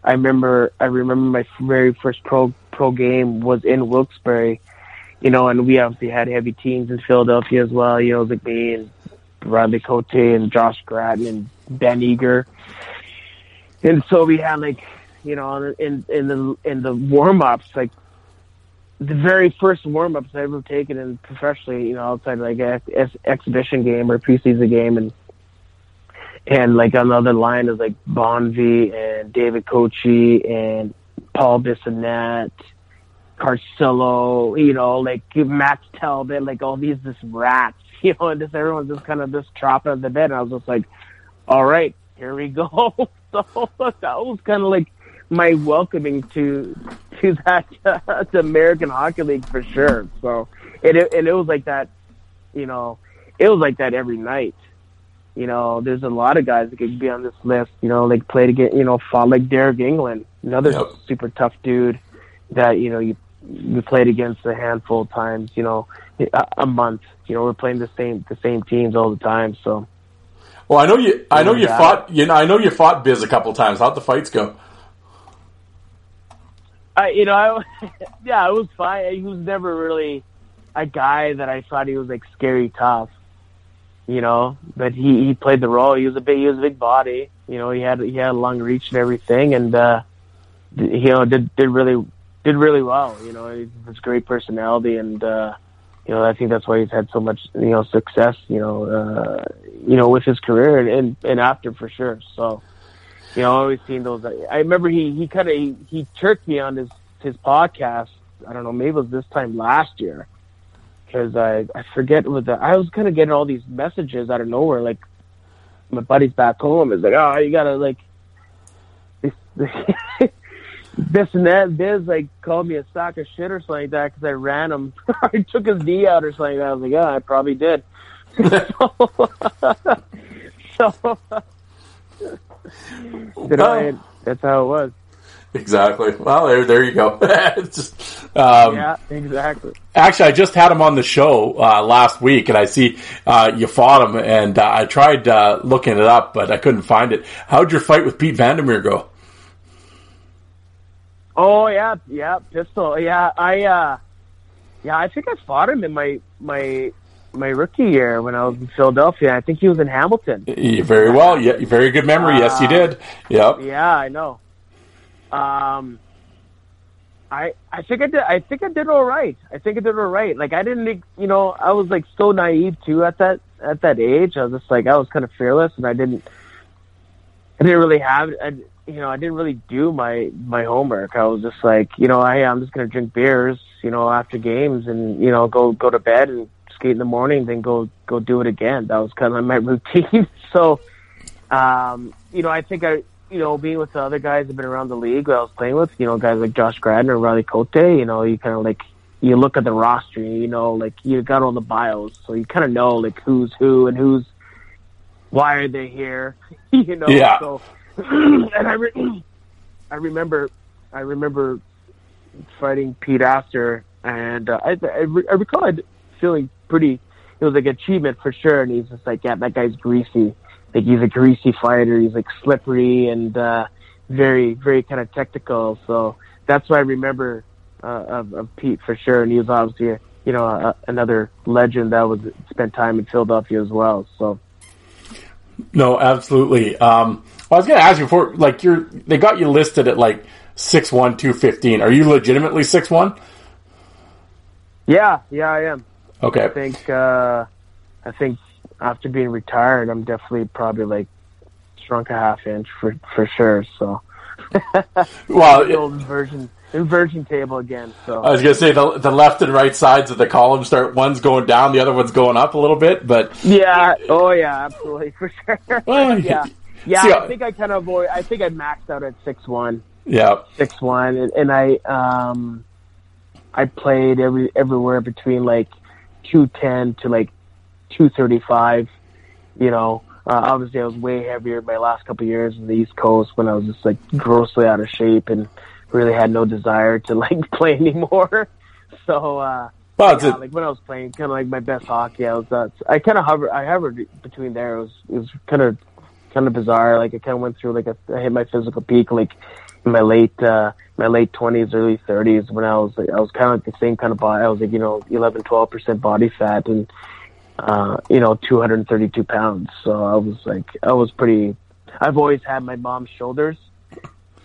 I remember, I remember my very first pro pro game was in Wilkes-Barre, you know, and we obviously had heavy teams in Philadelphia as well. You know, like me and Bradley Cote and Josh Gratton and Ben Eager and so we had like you know in in the in the warm ups like the very first warm ups I've ever taken in professionally you know outside like a ex- exhibition game or preseason game and and like on the other line is like Bonvie and David Koci and Paul Bissonnette, Carcillo, you know, like Max Talbot, like all these just rats, you know, and just everyone's just kind of just chopping at the bed. And I was just like, all right, here we go. so that was kind of like my welcoming to to that uh, to American Hockey League for sure. So it, it and it was like that, you know, it was like that every night. You know, there's a lot of guys that could be on this list. You know, like played against, you know, fought like Deryk Engelland, another Yep. super tough dude that you know you you played against a handful of times. You know, a, a month. You know, we're playing the same the same teams all the time. So Well, I know you. I know you fought. You know, I know you fought Biz a couple times. How'd the fights go? I, you know, I, yeah, it was fine. He was never really a guy that I thought he was like scary tough, you know. But he he played the role. He was a big he was a big body. You know, he had he had a long reach and everything, and uh, you know did did really did really well. You know, he has great personality, and uh, you know I think that's why he's had so much you know success. You know, uh, you know with his career and, and after for sure. So you know, I always seen those. I remember he he kind of he, he tricked me on his his podcast. I don't know, maybe it was this time last year, because I I forget what the I was kind of getting all these messages out of nowhere. Like my buddies back home is like, oh, you gotta like this this and that. Biz like called me a sack of shit or something like that because I ran him. I took his knee out or something. Like that. I was like, yeah, I probably did. so, so know, and that's how it was. Exactly. Well, there, there you go. Just, um, yeah, exactly. Actually, I just had him on the show uh, last week, and I see uh, you fought him, and uh, I tried uh, looking it up, but I couldn't find it. How'd your fight with Pete Vandermeer go? Oh yeah, yeah, pistol. Yeah, I uh yeah, I think I fought him in my my my rookie year when I was in Philadelphia. I think he was in Hamilton. Very well. Yeah, very good memory. Yes, he did. Yep. Yeah, I know. Um, I I think I did. I think I did all right. I think I did all right. Like I didn't, you know, I was like so naive too at that at that age. I was just like I was kind of fearless, and I didn't. I didn't really have. I, you know, I didn't really do my my homework. I was just like, you know, I I'm just gonna drink beers, you know, after games, and you know, go go to bed and skate in the morning, then go go do it again. That was kind of my routine. so, um, you know, I think I, you know, being with the other guys that have been around the league that I was playing with, you know, guys like Josh Gratton, Riley Cote, you know, you kind of like you look at the roster, you know, like you got all the bios, so you kind of know like who's who and who's why are they here, you know. Yeah. So, and I, re- I remember, I remember fighting Pete after, and uh, I, I, re- I recall I'd feeling pretty. It was like achievement for sure, and he's just like, yeah, that guy's greasy. Like he's a greasy fighter. He's like slippery and uh, very, very kind of technical. So that's why I remember uh, of, of Pete for sure, and he was obviously, you know, a, another legend that was spent time in Philadelphia as well. So. No, absolutely. Um, I was going to ask you before, like you're, they got you listed at like six one, two fifteen. Are you legitimately six one? Yeah, yeah, I am. Okay. I think uh, I think after being retired, I'm definitely probably like shrunk a half inch for for sure. So Well, the old inversion inversion table again. So I was going to say the the left and right sides of the column start. One's going down, the other one's going up a little bit, but yeah, oh yeah, absolutely for sure. Well, yeah, yeah. see, I think I kind of avoid. I think I maxed out at six one. yeah, six one, and, and I um I played every everywhere between like two ten to like two thirty five. You know, uh, obviously I was way heavier my last couple of years in the East Coast when I was just like grossly out of shape and really had no desire to like play anymore. So uh well, yeah, like when I was playing kind of like my best hockey, I was uh, I kind of hovered I hovered between there. It was it was kind of kind of bizarre. Like I kind of went through like a, I hit my physical peak like my late uh my late twenties, early thirties when I was like, I was kind of like the same kind of body. I was like you know 11, 12 percent body fat and uh you know two hundred and thirty two pounds. So I was like I was pretty. I've always had my mom's shoulders.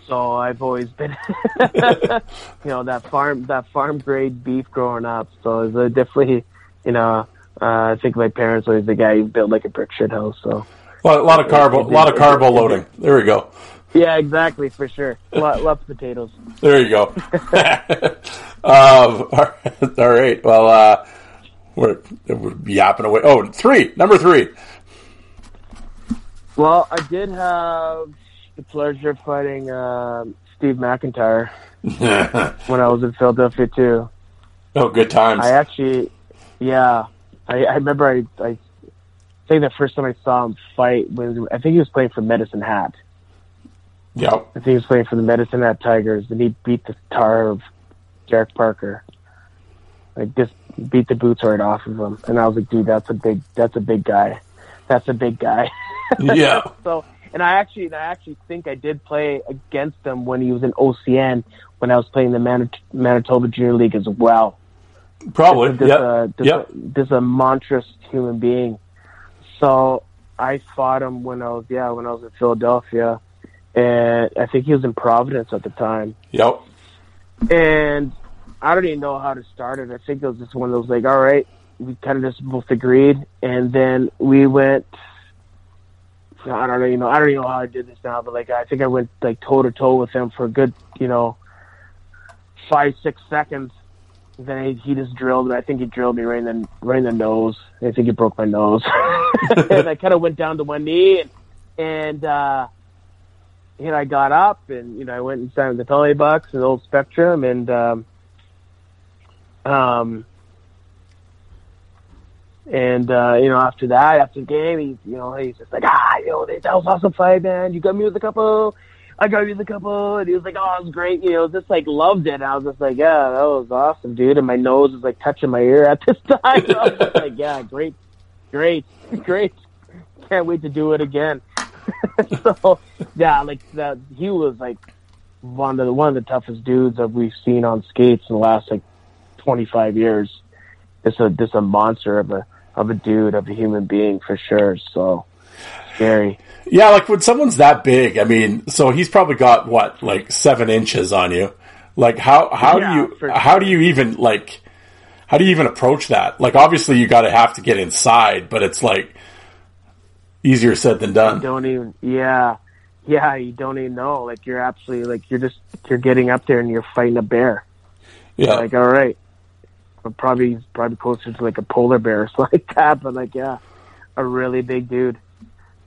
So I've always been, you know, that farm that farm grade beef growing up. So it's uh, definitely, you know, uh, I think my parents always the guy who built like a brick shit house. So well, a lot of carbo, a lot of carbo loading. There we go. Yeah, exactly for sure. Of potatoes. There you go. um, all right. Well, uh, we're, we're yapping away. Oh, three. Number three. Well, I did have the pleasure of fighting um Steve MacIntyre when I was in Philadelphia too. oh, good times. I actually, yeah, I, I remember I, I think the first time I saw him fight was I think he was playing for Medicine Hat. Yep. I think he was playing for the Medicine Hat Tigers, and he beat the tar of Derek Parker. Like just beat the boots right off of him, and I was like, dude, that's a big, that's a big guy, that's a big guy. Yeah. so, and I actually, and I actually think I did play against him when he was in OCN when I was playing the Manit- Manitoba Junior League as well. Probably. Just, Yep. a, just, Yep. a, just a monstrous human being. So I fought him when I was yeah when I was in Philadelphia, and I think he was in Providence at the time. Yep. And I don't even know how to start it. I think it was just one of those like, all right, we kind of just both agreed, and then we went. I don't know, you know, I don't even know how I did this now, but like I think I went like toe to toe with him for a good, you know, five six seconds. Then he, he just drilled, and I think he drilled me right in the right in the nose. I think he broke my nose, and I kind of went down to one knee, and and uh, you know I got up, and you know I went signed the penalty box and old Spectrum, and um, um, and uh, you know after that, after the game, he you know he's just like ah, you know that was awesome fight, man. You got me with a couple. I got you with a couple, and he was like, "Oh, it was great," you know, just like loved it. And I was just like, "Yeah, that was awesome, dude." And my nose was like touching my ear at this time. I was just like, "Yeah, great, great, great. Can't wait to do it again." so yeah, like that. He was like one of the one of the toughest dudes that we've seen on skates in the last like 25 years. Just a just a monster of a of a dude of a human being for sure. So scary. Yeah, like when someone's that big, I mean, so he's probably got what, like seven inches on you. Like how how Yeah, do you how do you even like how do you even approach that? Like obviously you got to have to get inside, but it's like easier said than done. You don't even yeah. Yeah you don't even know. Like you're absolutely like you're just you're getting up there and you're fighting a bear. Yeah, like all right. But probably probably closer to like a polar bear or something like that. But like yeah. A really big dude.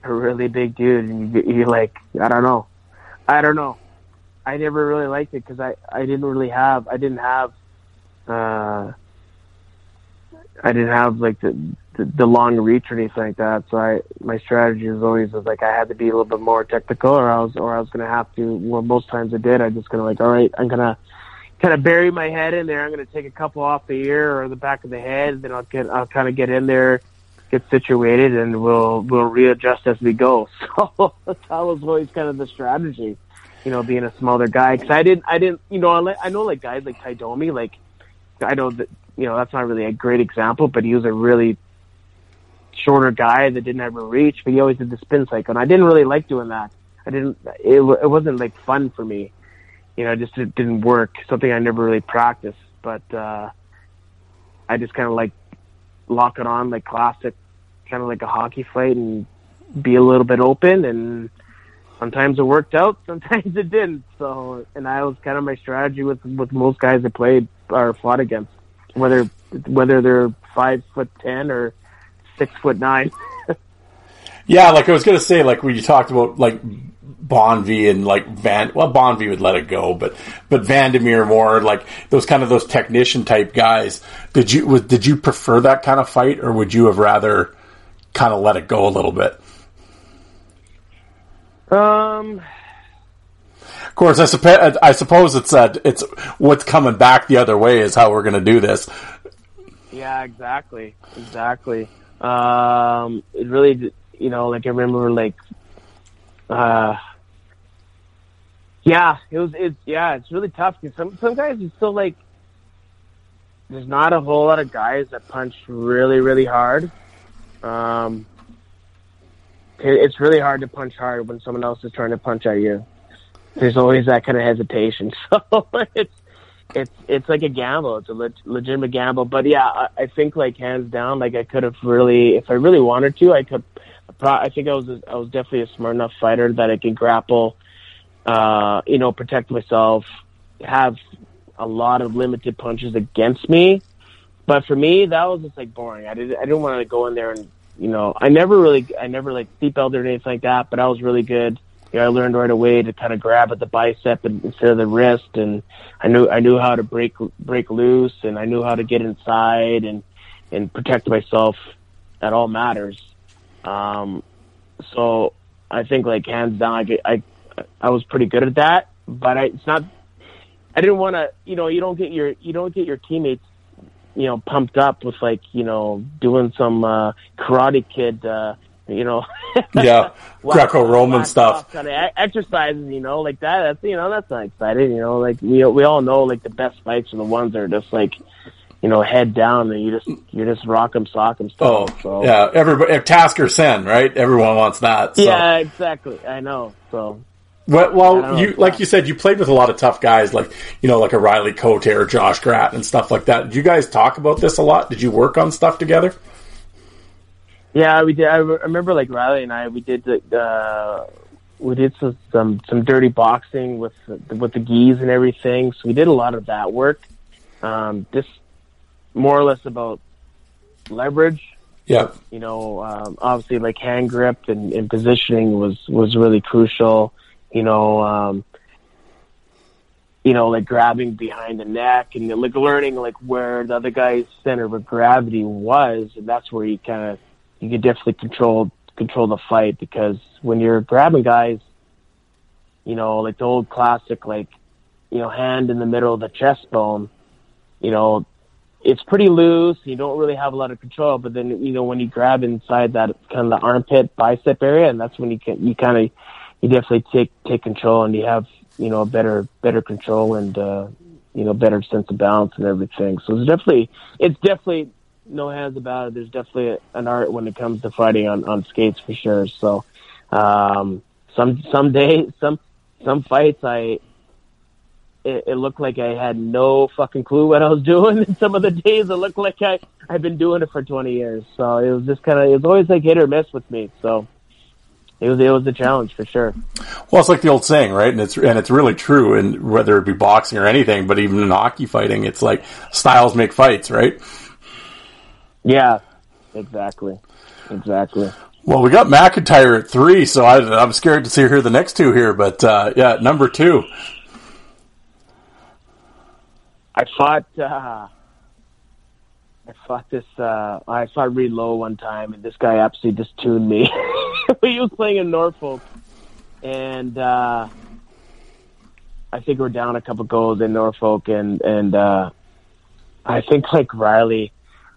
A really big dude. And you, you're like i don't know. I don't know. I never really liked it because i i didn't really have i didn't have uh i didn't have like the the, long reach or anything like that. So I, my strategy was always was like I had to be a little bit more technical, or I was, or I was to have to. Well, most times I did. I just to like, all right, I'm to kind of bury my head in there. I'm to take a couple off the ear or the back of the head, then I'll get, I'll kind of get in there, get situated, and we'll we'll readjust as we go. So that was always kind of the strategy, you know, being a smaller guy. Because I didn't, I didn't, you know, I, I know like guys like Tie Domi, like I know that you know that's not really a great example, but he was a really shorter guy that didn't a reach, but he always did the spin cycle, and I didn't really like doing that. I didn't. It, it wasn't like fun for me. You know, just it didn't work. Something I never really practiced, but uh, I just kind of like lock it on like classic, kind of like a hockey fight, and be a little bit open. And sometimes it worked out, sometimes it didn't. So, and I was kind of my strategy with with most guys I played or fought against, whether whether they're five foot ten or six foot nine. yeah. Like I was gonna say, like when you talked about like Bonvie and like Van, well, Bonvie would let it go, but but Vandermeer more like those kind of those technician type guys. Did you was, did you prefer that kind of fight, or would you have rather kind of let it go a little bit? Um, Of course, I, suppo- I suppose it's uh, it's what's coming back the other way is how we're going to do this. yeah, exactly, exactly. Um, it really, you know, like I remember, like, uh, yeah, it was, it's, yeah, it's really tough because some some guys are still like, there's not a whole lot of guys that punch really, really hard. Um, it's really hard to punch hard when someone else is trying to punch at you. There's always that kind of hesitation. So it's it's it's like a gamble. It's a leg- legitimate gamble. But yeah, I, I think like hands down, like I could have really, if I really wanted to, I could. I think I was I was definitely a smart enough fighter that I could grapple, uh, you know, protect myself, have a lot of limited punches against me. But for me, that was just like boring. I didn't I didn't want to go in there and you know I never really I never like seatbelted or anything like that. But I was really good. You know, I learned right away to kind of grab at the bicep instead of the wrist, and I knew I knew how to break break loose, and I knew how to get inside and and protect myself at all matters. Um, so I think like hands down, I, get- I I was pretty good at that. But I, it's not. I didn't want to. You know, you don't get your you don't get your teammates. You know, pumped up with like you know doing some uh, Karate Kid. Uh, you know, Yeah, Greco-Roman stuff. kind of exercises. You know, like that. That's you know that's not exciting. You know, like we we all know like the best fights are the ones that are just like. You know, head down, and you just you just rock 'em, sock 'em Oh, stuff. so. yeah. Everybody, if Tasker Sen, right? Everyone wants that. So. yeah, exactly. I know. So Well, well you like you said, you played with a lot of tough guys, like you know, like a Riley Cote or Josh Gratt and stuff like that. Did you guys talk about this a lot? Did you work on stuff together? Yeah, we did. I remember like Riley and I. We did the uh, we did some, some some dirty boxing with the, with the geese and everything. So we did a lot of that work. Um, just more or less about leverage. Yeah, You know, um, obviously like hand grip and, and positioning was was really crucial. You know, um, you know, like grabbing behind the neck and like learning like where the other guy's center of gravity was, and that's where you kind of you could definitely control control the fight because when you're grabbing guys, you know, like the old classic, like you know, hand in the middle of the chest bone, you know, it's pretty loose. You don't really have a lot of control, but then you know when you grab inside that kind of the armpit bicep area, and that's when you can you kind of you definitely take take control and you have you know, a better better control and uh, you know, better sense of balance and everything. So it's definitely it's definitely no hands about it. There's definitely an art when it comes to fighting on on skates for sure. So um, some some days some some fights I it, it looked like I had no fucking clue what I was doing. And some of the days it looked like I I've been doing it for 20 years. So it was just kind of it was always like hit or miss with me. So it was it was a challenge for sure. Well, it's like the old saying, right? And it's and it's really true. And whether it be boxing or anything, but even in hockey fighting, it's like styles make fights, right? Yeah, exactly, exactly. Well, we got MacIntyre at three, so I, I'm scared to see here the next two here. But uh, yeah, number two. I fought. Uh, I fought this. Uh, I fought Reed Low one time, and this guy absolutely just tuned me. he was playing in Norfolk, and uh, I think we're down a couple goals in Norfolk, and and uh, I think like Riley.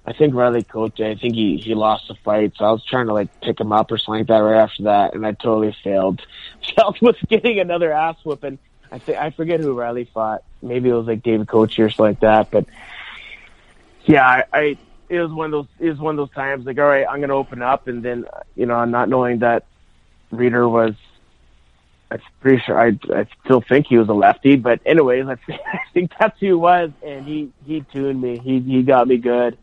I think Riley coached. I think he he lost the fight, so I was trying to like pick him up or something like that right after that, and I totally failed. Failed was getting another ass whooping. I think I forget who Riley fought. Maybe it was like David Coach or something like that. But yeah, I, I it was one of those it was one of those times like all right, I'm gonna open up, and then you know, I'm not knowing that Reader was. I'm pretty sure I I still think he was a lefty, but anyways, I, I think that's who he was, and he he tuned me. He he got me good.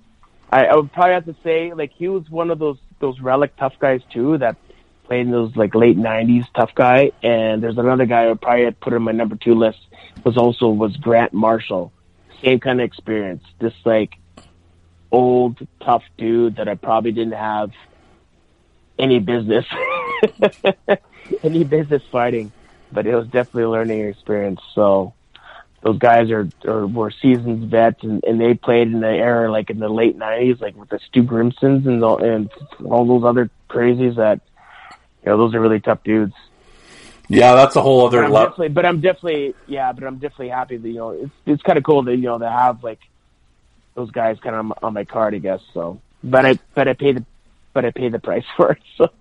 I, I would probably have to say like he was one of those those relic tough guys too that played in those like late '90s tough guy. And there's another guy I would probably have put on my number two list was also was Grant Marshall. Same kind of experience, just like old tough dude that I probably didn't have any business any business fighting, but it was definitely a learning experience. So those guys are, are were seasoned vets, and, and they played in the era like in the late '90s, like with the Stu Grimsons and all, and all those other crazies. That you know, those are really tough dudes. Yeah, that's a whole other level. but I'm definitely, yeah, but I'm definitely happy that you know it's it's kind of cool that you know to have like those guys kind of on, on my card, I guess. So, but I but I pay the but I pay the price for it. So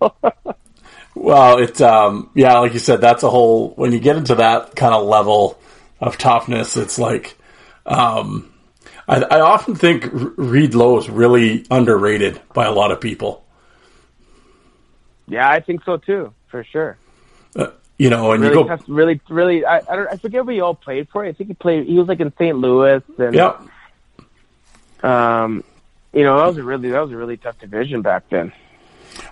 Well, it's um, yeah, like you said, that's a whole. When you get into that kind of level of toughness, it's like, um, I, I often think Reed Low is really underrated by a lot of people. yeah, I think so too, for sure. Uh, you know, and really you go, tough, really, really. I I, don't, I forget what he all played for. I think he played. He was like in St. Louis, and yeah, um, you know, that was a really that was a really tough division back then.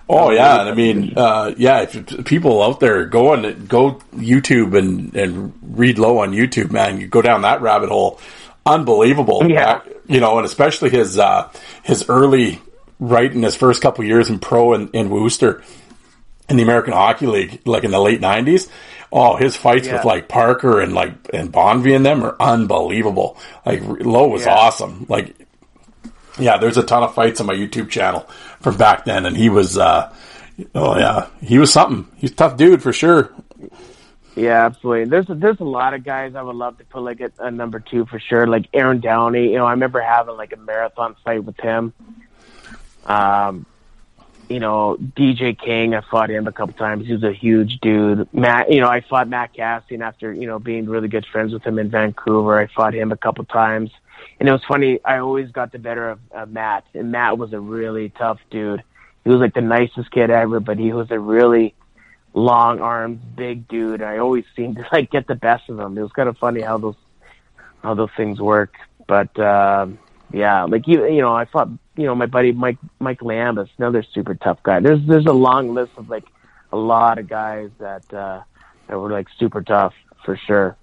Oh yeah, and I mean, uh, yeah, if people out there go and go YouTube and and Reed Low on YouTube, man, you go down that rabbit hole, unbelievable. Yeah. Uh, you know, and especially his uh, his early right in his first couple years in pro in, in Worcester in the American Hockey League, like in the late nineties. Oh, his fights Yeah. with like Parker and like and Bonvie and them are unbelievable. Like Low was Yeah. awesome. Like, yeah, there's a ton of fights on my YouTube channel from back then, and he was, uh, oh yeah, he was something. He's a tough dude for sure. Yeah, absolutely. There's a, there's a lot of guys I would love to put like at a number two for sure. Like Aaron Downey. You know, I remember having like a marathon fight with him. Um, you know, DJ King. I fought him a couple times. He was a huge dude. Matt. You know, I fought Matt Kassian after you know being really good friends with him in Vancouver. I fought him a couple times. And it was funny. I always got the better of uh, Matt, and Matt was a really tough dude. He was like the nicest kid ever, but he was a really long arms, big dude. I always seemed to like get the best of him. It was kind of funny how those how those things work. But um yeah, like you you know, I fought you know my buddy Mike Mike Liambas, another super tough guy. There's there's a long list of like a lot of guys that uh that were like super tough for sure.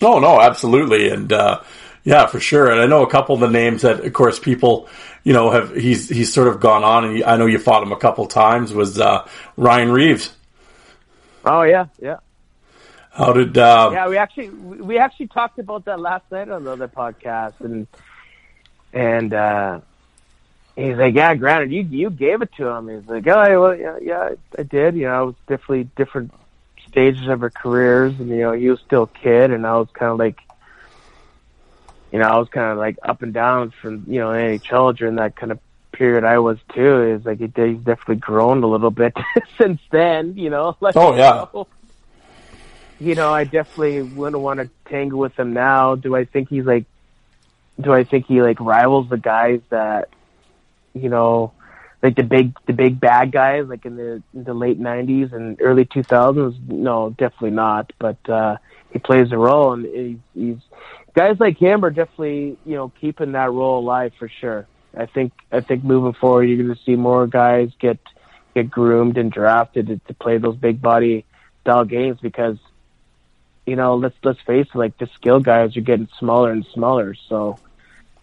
No, no, absolutely, and uh, yeah, for sure. And I know a couple of the names that, of course, people, you know, have he's he's sort of gone on, and I know you fought him a couple times. Was uh, Ryan Reaves? Oh yeah, yeah. How did? Uh, Yeah, we actually we we actually talked about that last night on the other podcast, and and uh he's like, "Yeah, granted, you you gave it to him." He's like, "Oh, well, yeah, yeah, I did. You know, it was definitely different stages of our careers, and you know, he was still a kid, and I was kind of like." You know, I was kind of like up and down from you know NHL during that kind of period I was too. Is like he he's definitely grown a little bit since then. You know, like Oh, yeah. you know, I definitely wouldn't want to tangle with him now. Do I think he's like? Do I think he like rivals the guys that, you know, like the big the big bad guys like in the in the late '90s and early 2000s? No, definitely not. But uh, he plays a role, and he's, he's guys like him are definitely you know keeping that role alive for sure. I think I think moving forward, you're going to see more guys get get groomed and drafted to, to play those big body style games because you know let's let's face it, like the skill guys are getting smaller and smaller, so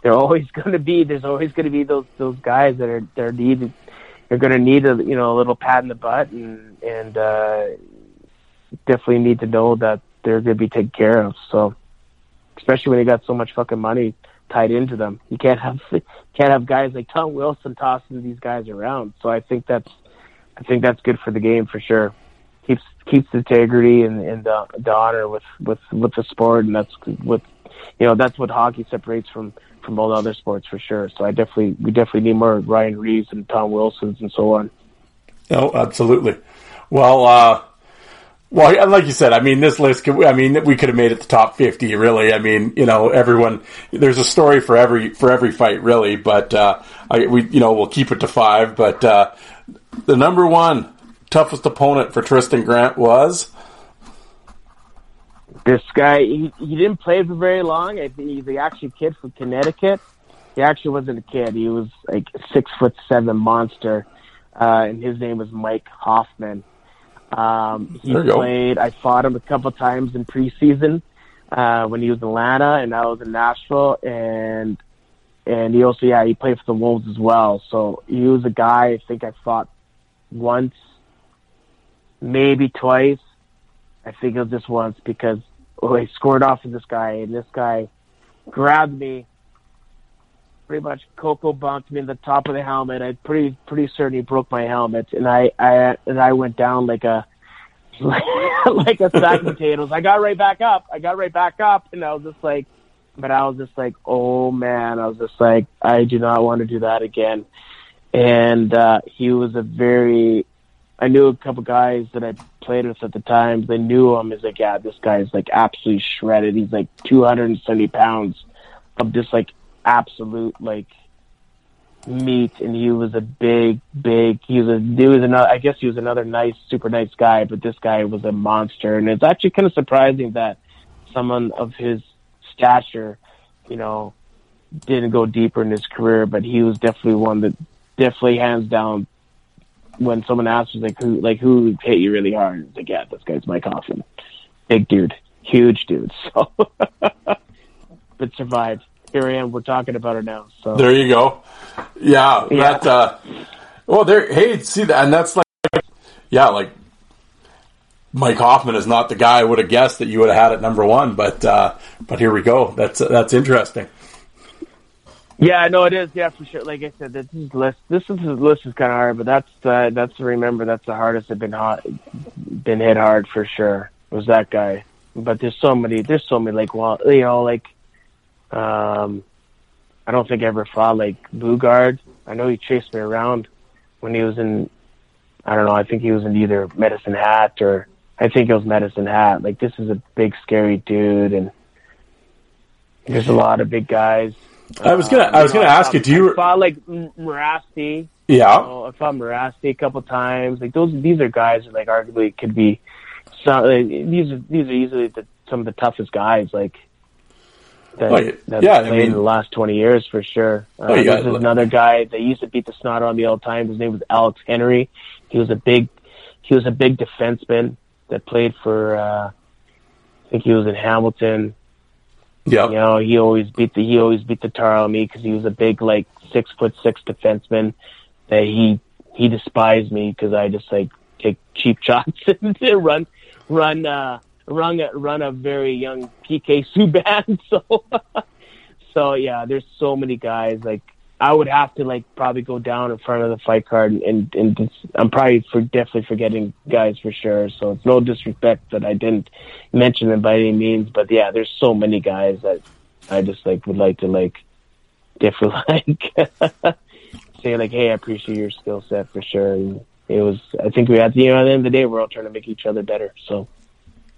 they're always going to be there's always going to be those those guys that are they're needed they're going to need a you know a little pat in the butt and and uh, definitely need to know that they're going to be taken care of. So especially when you got so much fucking money tied into them. You can't have can't have guys like Tom Wilson tossing these guys around. So I think that's I think that's good for the game for sure. Keeps keeps the integrity and, and the, the honor with, with with the sport, and that's what you know that's what hockey separates from from all other sports for sure. So I definitely we definitely need more Ryan Reaves and Tom Wilsons and so on. Oh, absolutely. Well, uh, well, like you said, I mean, this list, could, I mean, we could have made it the top 50, really. I mean, you know, everyone, there's a story for every, for every fight, really, but, uh, I, we, you know, we'll keep it to five, but, uh, the number one toughest opponent for Tristan Grant was? This guy, he, he didn't play for very long. I think he's actually a kid from Connecticut. He actually wasn't a kid. He was like a six foot seven monster. Uh, and his name was Mike Hoffman. Um, he played. I fought him a couple times in preseason uh, when he was in Atlanta, and I was in Nashville, and and he also yeah he played for the Wolves as well. So he was a guy I think I fought once, maybe twice. I think it was just once because oh, I scored off of this guy, and this guy grabbed me pretty much Coco bumped me in the top of the helmet. I pretty pretty certain he broke my helmet, and I I and I went down like a like a sack of potatoes. I got right back up. I got right back up, and I was just like, but I was just like, oh man, I was just like, I do not want to do that again. And uh, he was a very, I knew a couple guys that I played with at the time. They knew him. He's like, yeah, this guy's like absolutely shredded. He's like 270 pounds of just like absolute like meat and he was a big big he was a he was another i guess he was another nice super nice guy but this guy was a monster and it's actually kind of surprising that someone of his stature you know didn't go deeper in his career but he was definitely one that definitely hands down when someone asks like who like who hit you really hard it's like yeah this guy's mike hoffman big dude huge dude so but survived here I am. We're talking about her now. So there you go. Yeah, Yeah. that. Uh, well, there. Hey, see that, and that's like, yeah, like Mike Hoffman is not the guy I would have guessed that you would have had at number one, but uh, but here we go. That's that's interesting. Yeah, no, it is. Yeah, for sure. Like I said, this is list. This is this list is kind of hard, but that's uh, that's remember that's the hardest I've been hot, been hit hard for sure. Was that guy? But there's so many. There's so many like well, you know, like um, I don't think I ever fought like Boogaard. I know he chased me around when he was in. I don't know. I think he was in either Medicine Hat or I think it was Medicine Hat. Like this is a big scary dude, and there's a lot of big guys. I was gonna. I was gonna ask you. Do you? I fought like Mirasty. Yeah. You know, I fought Mirasty a couple times. Like those, these are guys that like arguably could be. Some, like, these are these are easily the, some of the toughest guys. Like that, Oh, yeah. Yeah, I played in the last twenty years for sure. Uh, Oh, you got- this is another guy that used to beat the snot on me all the time. His name was Alex Henry. He was a big, he was a big defenseman that played for. uh I think he was in Hamilton. Yeah. You know, he always beat the he always beat the tar out of me because he was a big like six foot six defenseman. That he he despised me because I just like take cheap shots and run run uh run a, run a very young PK Subban. So so yeah, there's so many guys like. I would have to like probably go down in front of the fight card and and, and I'm probably for definitely forgetting guys for sure. So it's no disrespect that I didn't mention them by any means, but yeah, there's so many guys that I just like would like to like definitely like say like, hey, I appreciate your skill set for sure. And it was, I think we had, you know, at the end of the day, we're all trying to make each other better. So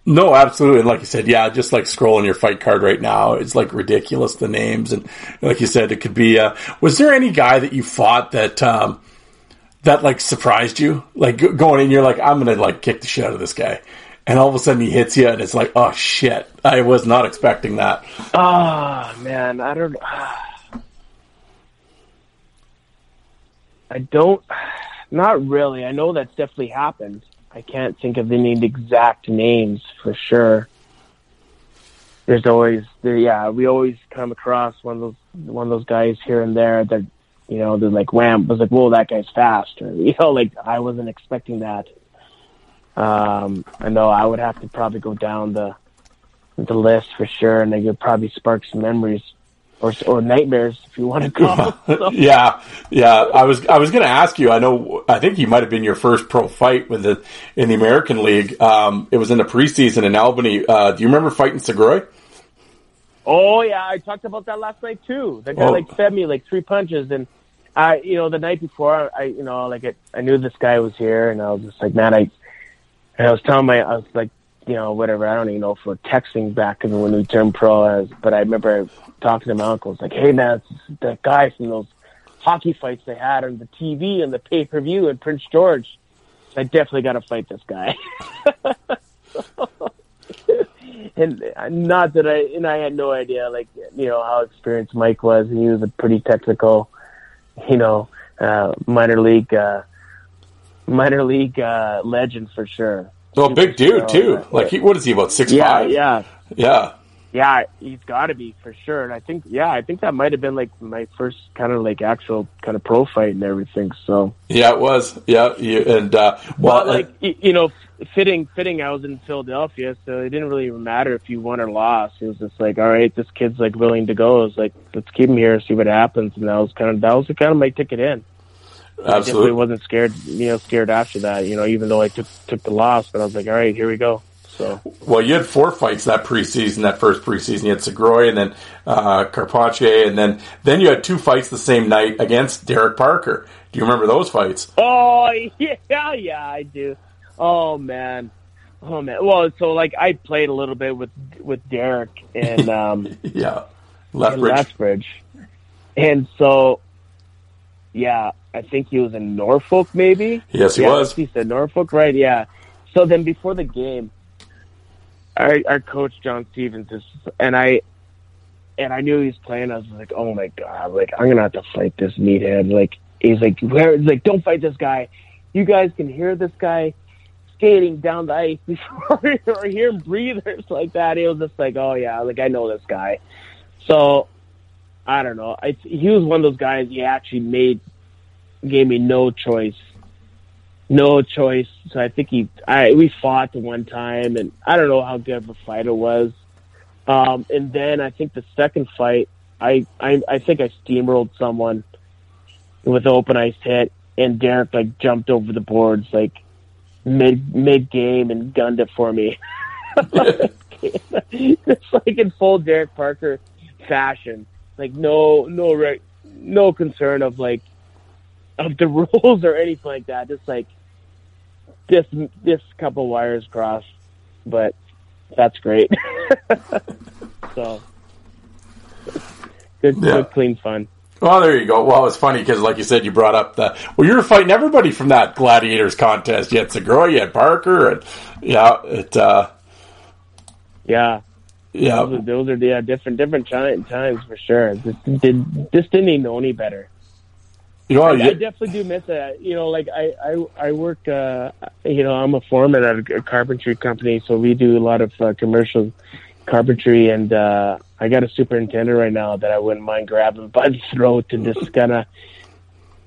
No, absolutely. And like you said, yeah, just like scrolling your fight card right now, it's like ridiculous the names. And like you said, it could be. Uh, was there any guy that you fought that um, that like surprised you? Like going in, you're like, I'm gonna like kick the shit out of this guy, and all of a sudden he hits you, and it's like, oh shit, I was not expecting that. Ah, man, I don't. I don't. Not really. I know that's definitely happened. I can't think of any exact names for sure. There's always, there, yeah, we always come across one of those one of those guys here and there that, you know, they're like, wham, was like, whoa, that guy's fast, or you know, like I wasn't expecting that. Um, I know I would have to probably go down the the list for sure, and it would probably spark some memories or or nightmares if you want to call. them. Yeah, yeah. I was I was going to ask you. I know. I think you might have been your first pro fight with the in the American League. Um, it was in the preseason in Albany. Uh, do you remember fighting Sgroi? Oh yeah, I talked about that last night too. The guy Oh. like fed me like three punches, and I, you know, the night before, I, you know, like it, I knew this guy was here, and I was just like, man, I, and I was telling my, I was like, you know, whatever. I don't even know we're texting back in when we turned pro, as, but I remember talking to my uncle. It's like, hey man, that guy from those hockey fights they had on the TV and the pay per view in Prince George. I definitely got to fight this guy. and uh, not that I and I had no idea like you know how experienced Mike was, he was a pretty technical, you know, uh, minor league uh, minor league uh, legend for sure. Oh, big dude too. Like he, what is he about six yeah, five? yeah, yeah. yeah. He's got to be for sure. And I think yeah, I think that might have been like my first kind of like actual kind of pro fight and everything. So. Yeah, it was. Yeah, you, and uh, well, Well, like y- you know, fitting fitting. I was in Philadelphia, so it didn't really matter if you won or lost. It was just like, all right, this kid's like willing to go. It was like, let's keep him here, see what happens. And that was kind of that was kind of my ticket in. I definitely absolutely. wasn't scared, you know, scared after that. You know, even though I took took the loss, but I was like, all right, here we go. So Well, you had four fights that preseason, that first preseason. You had Sgroi and then uh, Carpache, and then then you had two fights the same night against Derek Parker. Do you remember those fights? Oh yeah, yeah, I do. Oh man, oh man. Well, so like I played a little bit with with Derek and um Yeah, Lethbridge. Lethbridge, and so yeah, I think he was in Norfolk, maybe. Yes, he yeah, was. He said Norfolk, right? Yeah. So then before the game, our our coach John Stevens is, and I. And I knew he was playing. I was like, "Oh my god! Like I'm gonna have to fight this meathead." Like he's like, "Where?" He's like, "Don't fight this guy. You guys can hear this guy skating down the ice before or hear him breathe or something like that." It was just like, "Oh yeah, like I know this guy." So I don't know. He was one of those guys. He actually made gave me no choice, no choice. So I think he, I we fought the one time, and I don't know how good of a fight it was. Um, and then I think the second fight, I, I I think I steamrolled someone with an open ice hit, and Derek like jumped over the boards like mid mid game and gunned it for me. it's like in full Derek Parker fashion. Like no no re- no concern of like of the rules or anything like that. Just like this this couple wires crossed, but that's great. so good, Yeah. good, clean fun. Well, there you go. Well, it's funny because, like you said, you brought up the. Well, you were fighting everybody from that gladiators contest. You had Sgroi, you had Parker, and yeah, it. Uh, Yeah, yeah, those are, those are yeah different different chi- times for sure. This did this didn't even know any better. you know, I, I definitely do miss that. You know, like I I, I work. Uh, you know, I'm a foreman at a, a carpentry company, so we do a lot of uh, commercial carpentry, and uh, I got a superintendent right now that I wouldn't mind grabbing by the throat and just kind of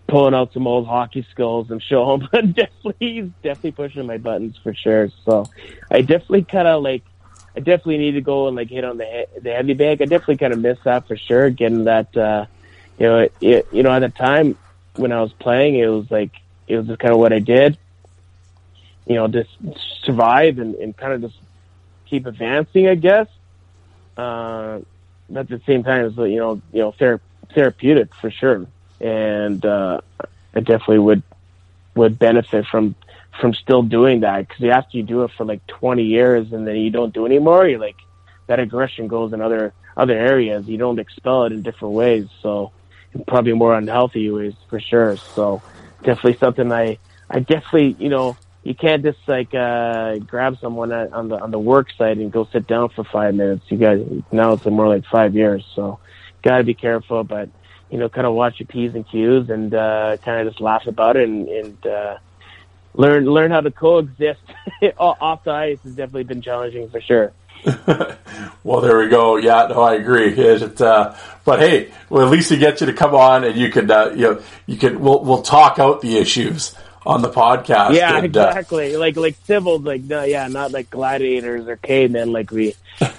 pulling out some old hockey skills and show him. But definitely, he's definitely pushing my buttons for sure. So I definitely kind of like. I definitely need to go and like hit on the he- the heavy bag. I definitely kind of miss that for sure. Getting that, uh, you know, it, you know, at the time when I was playing, it was like it was just kind of what I did. You know, just survive and, and kind of just keep advancing, I guess. Uh, but at the same time, it's you know, you know, ther- therapeutic for sure. And uh, I definitely would would benefit from from still doing that because after you do it for like 20 years and then you don't do anymore, you're like that aggression goes in other other areas. You don't expel it in different ways, so probably more unhealthy ways for sure. So definitely something I I definitely you know you can't just like uh grab someone on the on the work site and go sit down for five minutes. You got now it's more like five years, so got to be careful, but you know, kind of watch your p's and q's and uh, kind of just laugh about it and, and uh, learn learn how to coexist off the ice has definitely been challenging for sure. well, there we go. Yeah, no, I agree. It, uh, but hey, well, at least it gets you to come on and you can, uh, you know, you could, we'll, we'll talk out the issues on the podcast. Yeah, and, exactly. Uh, like, like civil, like, no, yeah, not like gladiators or cavemen like we,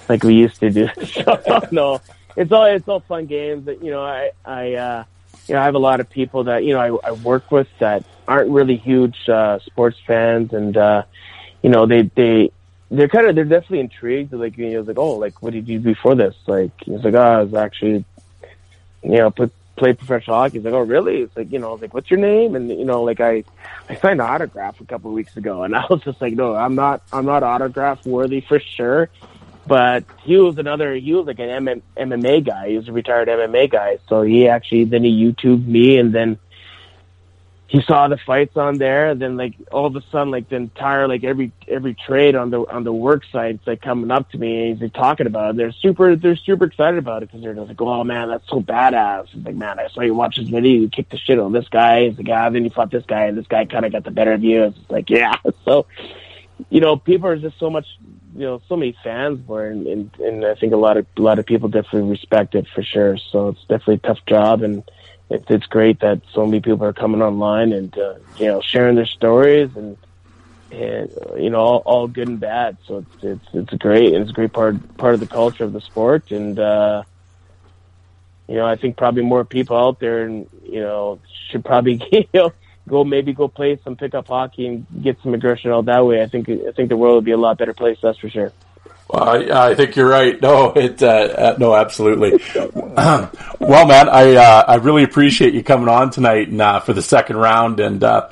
like we used to do. so, no, it's all, it's all fun games that, you know, I, I, uh, you know, I have a lot of people that, you know, I, I work with that aren't really huge, uh, sports fans and, uh, you know, they, they, they're kind of they're definitely intrigued. Like you know, like oh, like what did you do before this? Like he's like, oh, I was actually, you know, put, played professional hockey. He's like, oh, really? It's like you know, like what's your name? And you know, like I, I signed an autograph a couple of weeks ago, and I was just like, no, I'm not, I'm not autograph worthy for sure. But he was another, he was like an MM, MMA guy. He was a retired MMA guy. So he actually then he YouTubed me, and then he saw the fights on there. Then like all of a sudden, like the entire like every every trade on the on the work site, it's like coming up to me he's like, talking about it. They're super they're super excited about it because they're just like, oh man, that's so badass. It's like man, I saw you watch this video. You kicked the shit on this guy. It's like ah, then you fought this guy, and this guy kind of got the better of you. It's like yeah. So you know, people are just so much you know so many fans it, and, and and I think a lot of a lot of people definitely respect it for sure. So it's definitely a tough job and it's it's great that so many people are coming online and uh, you know sharing their stories and and you know all, all good and bad. So it's it's it's great. It's a great part part of the culture of the sport, and uh, you know I think probably more people out there and you know should probably you know go maybe go play some pickup hockey and get some aggression out that way. I think I think the world would be a lot better place. That's for sure. Well, I, I, think you're right. No, it, uh, uh, no, absolutely. well, man, I, uh, I really appreciate you coming on tonight and, uh, for the second round. And, uh,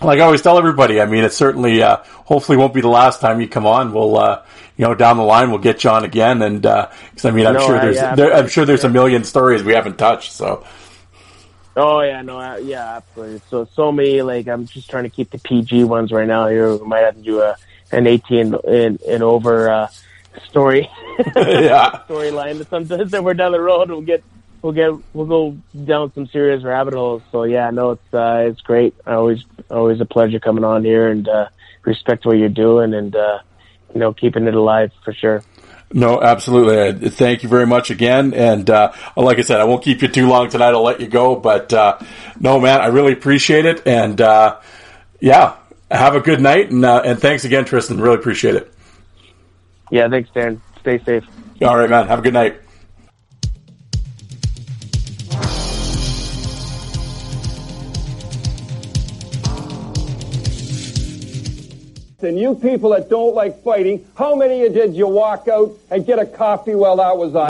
like I always tell everybody, I mean, it certainly, uh, hopefully won't be the last time you come on. We'll, you know, down the line, we'll get you on again. And, cause I mean, I'm no, sure there's, yeah, there, I'm sure there's a million stories we haven't touched. So. Oh yeah, no, yeah, absolutely. So, so many, like, I'm just trying to keep the PG ones right now here. We might have to do a, an 18 and, and over uh, story yeah. storyline. Sometimes that we're down the road, we'll get we'll get we'll go down some serious rabbit holes. So yeah, no, it's uh, it's great. Always always a pleasure coming on here and uh, respect what you're doing and uh, you know keeping it alive for sure. No, absolutely. Thank you very much again. And uh, like I said, I won't keep you too long tonight. I'll let you go. But uh, no, man, I really appreciate it. And uh, yeah, have a good night, and uh, and thanks again, Tristan. Really appreciate it. Yeah, thanks, Dan. Stay safe. All right, man. Have a good night. And you people that don't like fighting, how many of you did you walk out and get a coffee while that was on?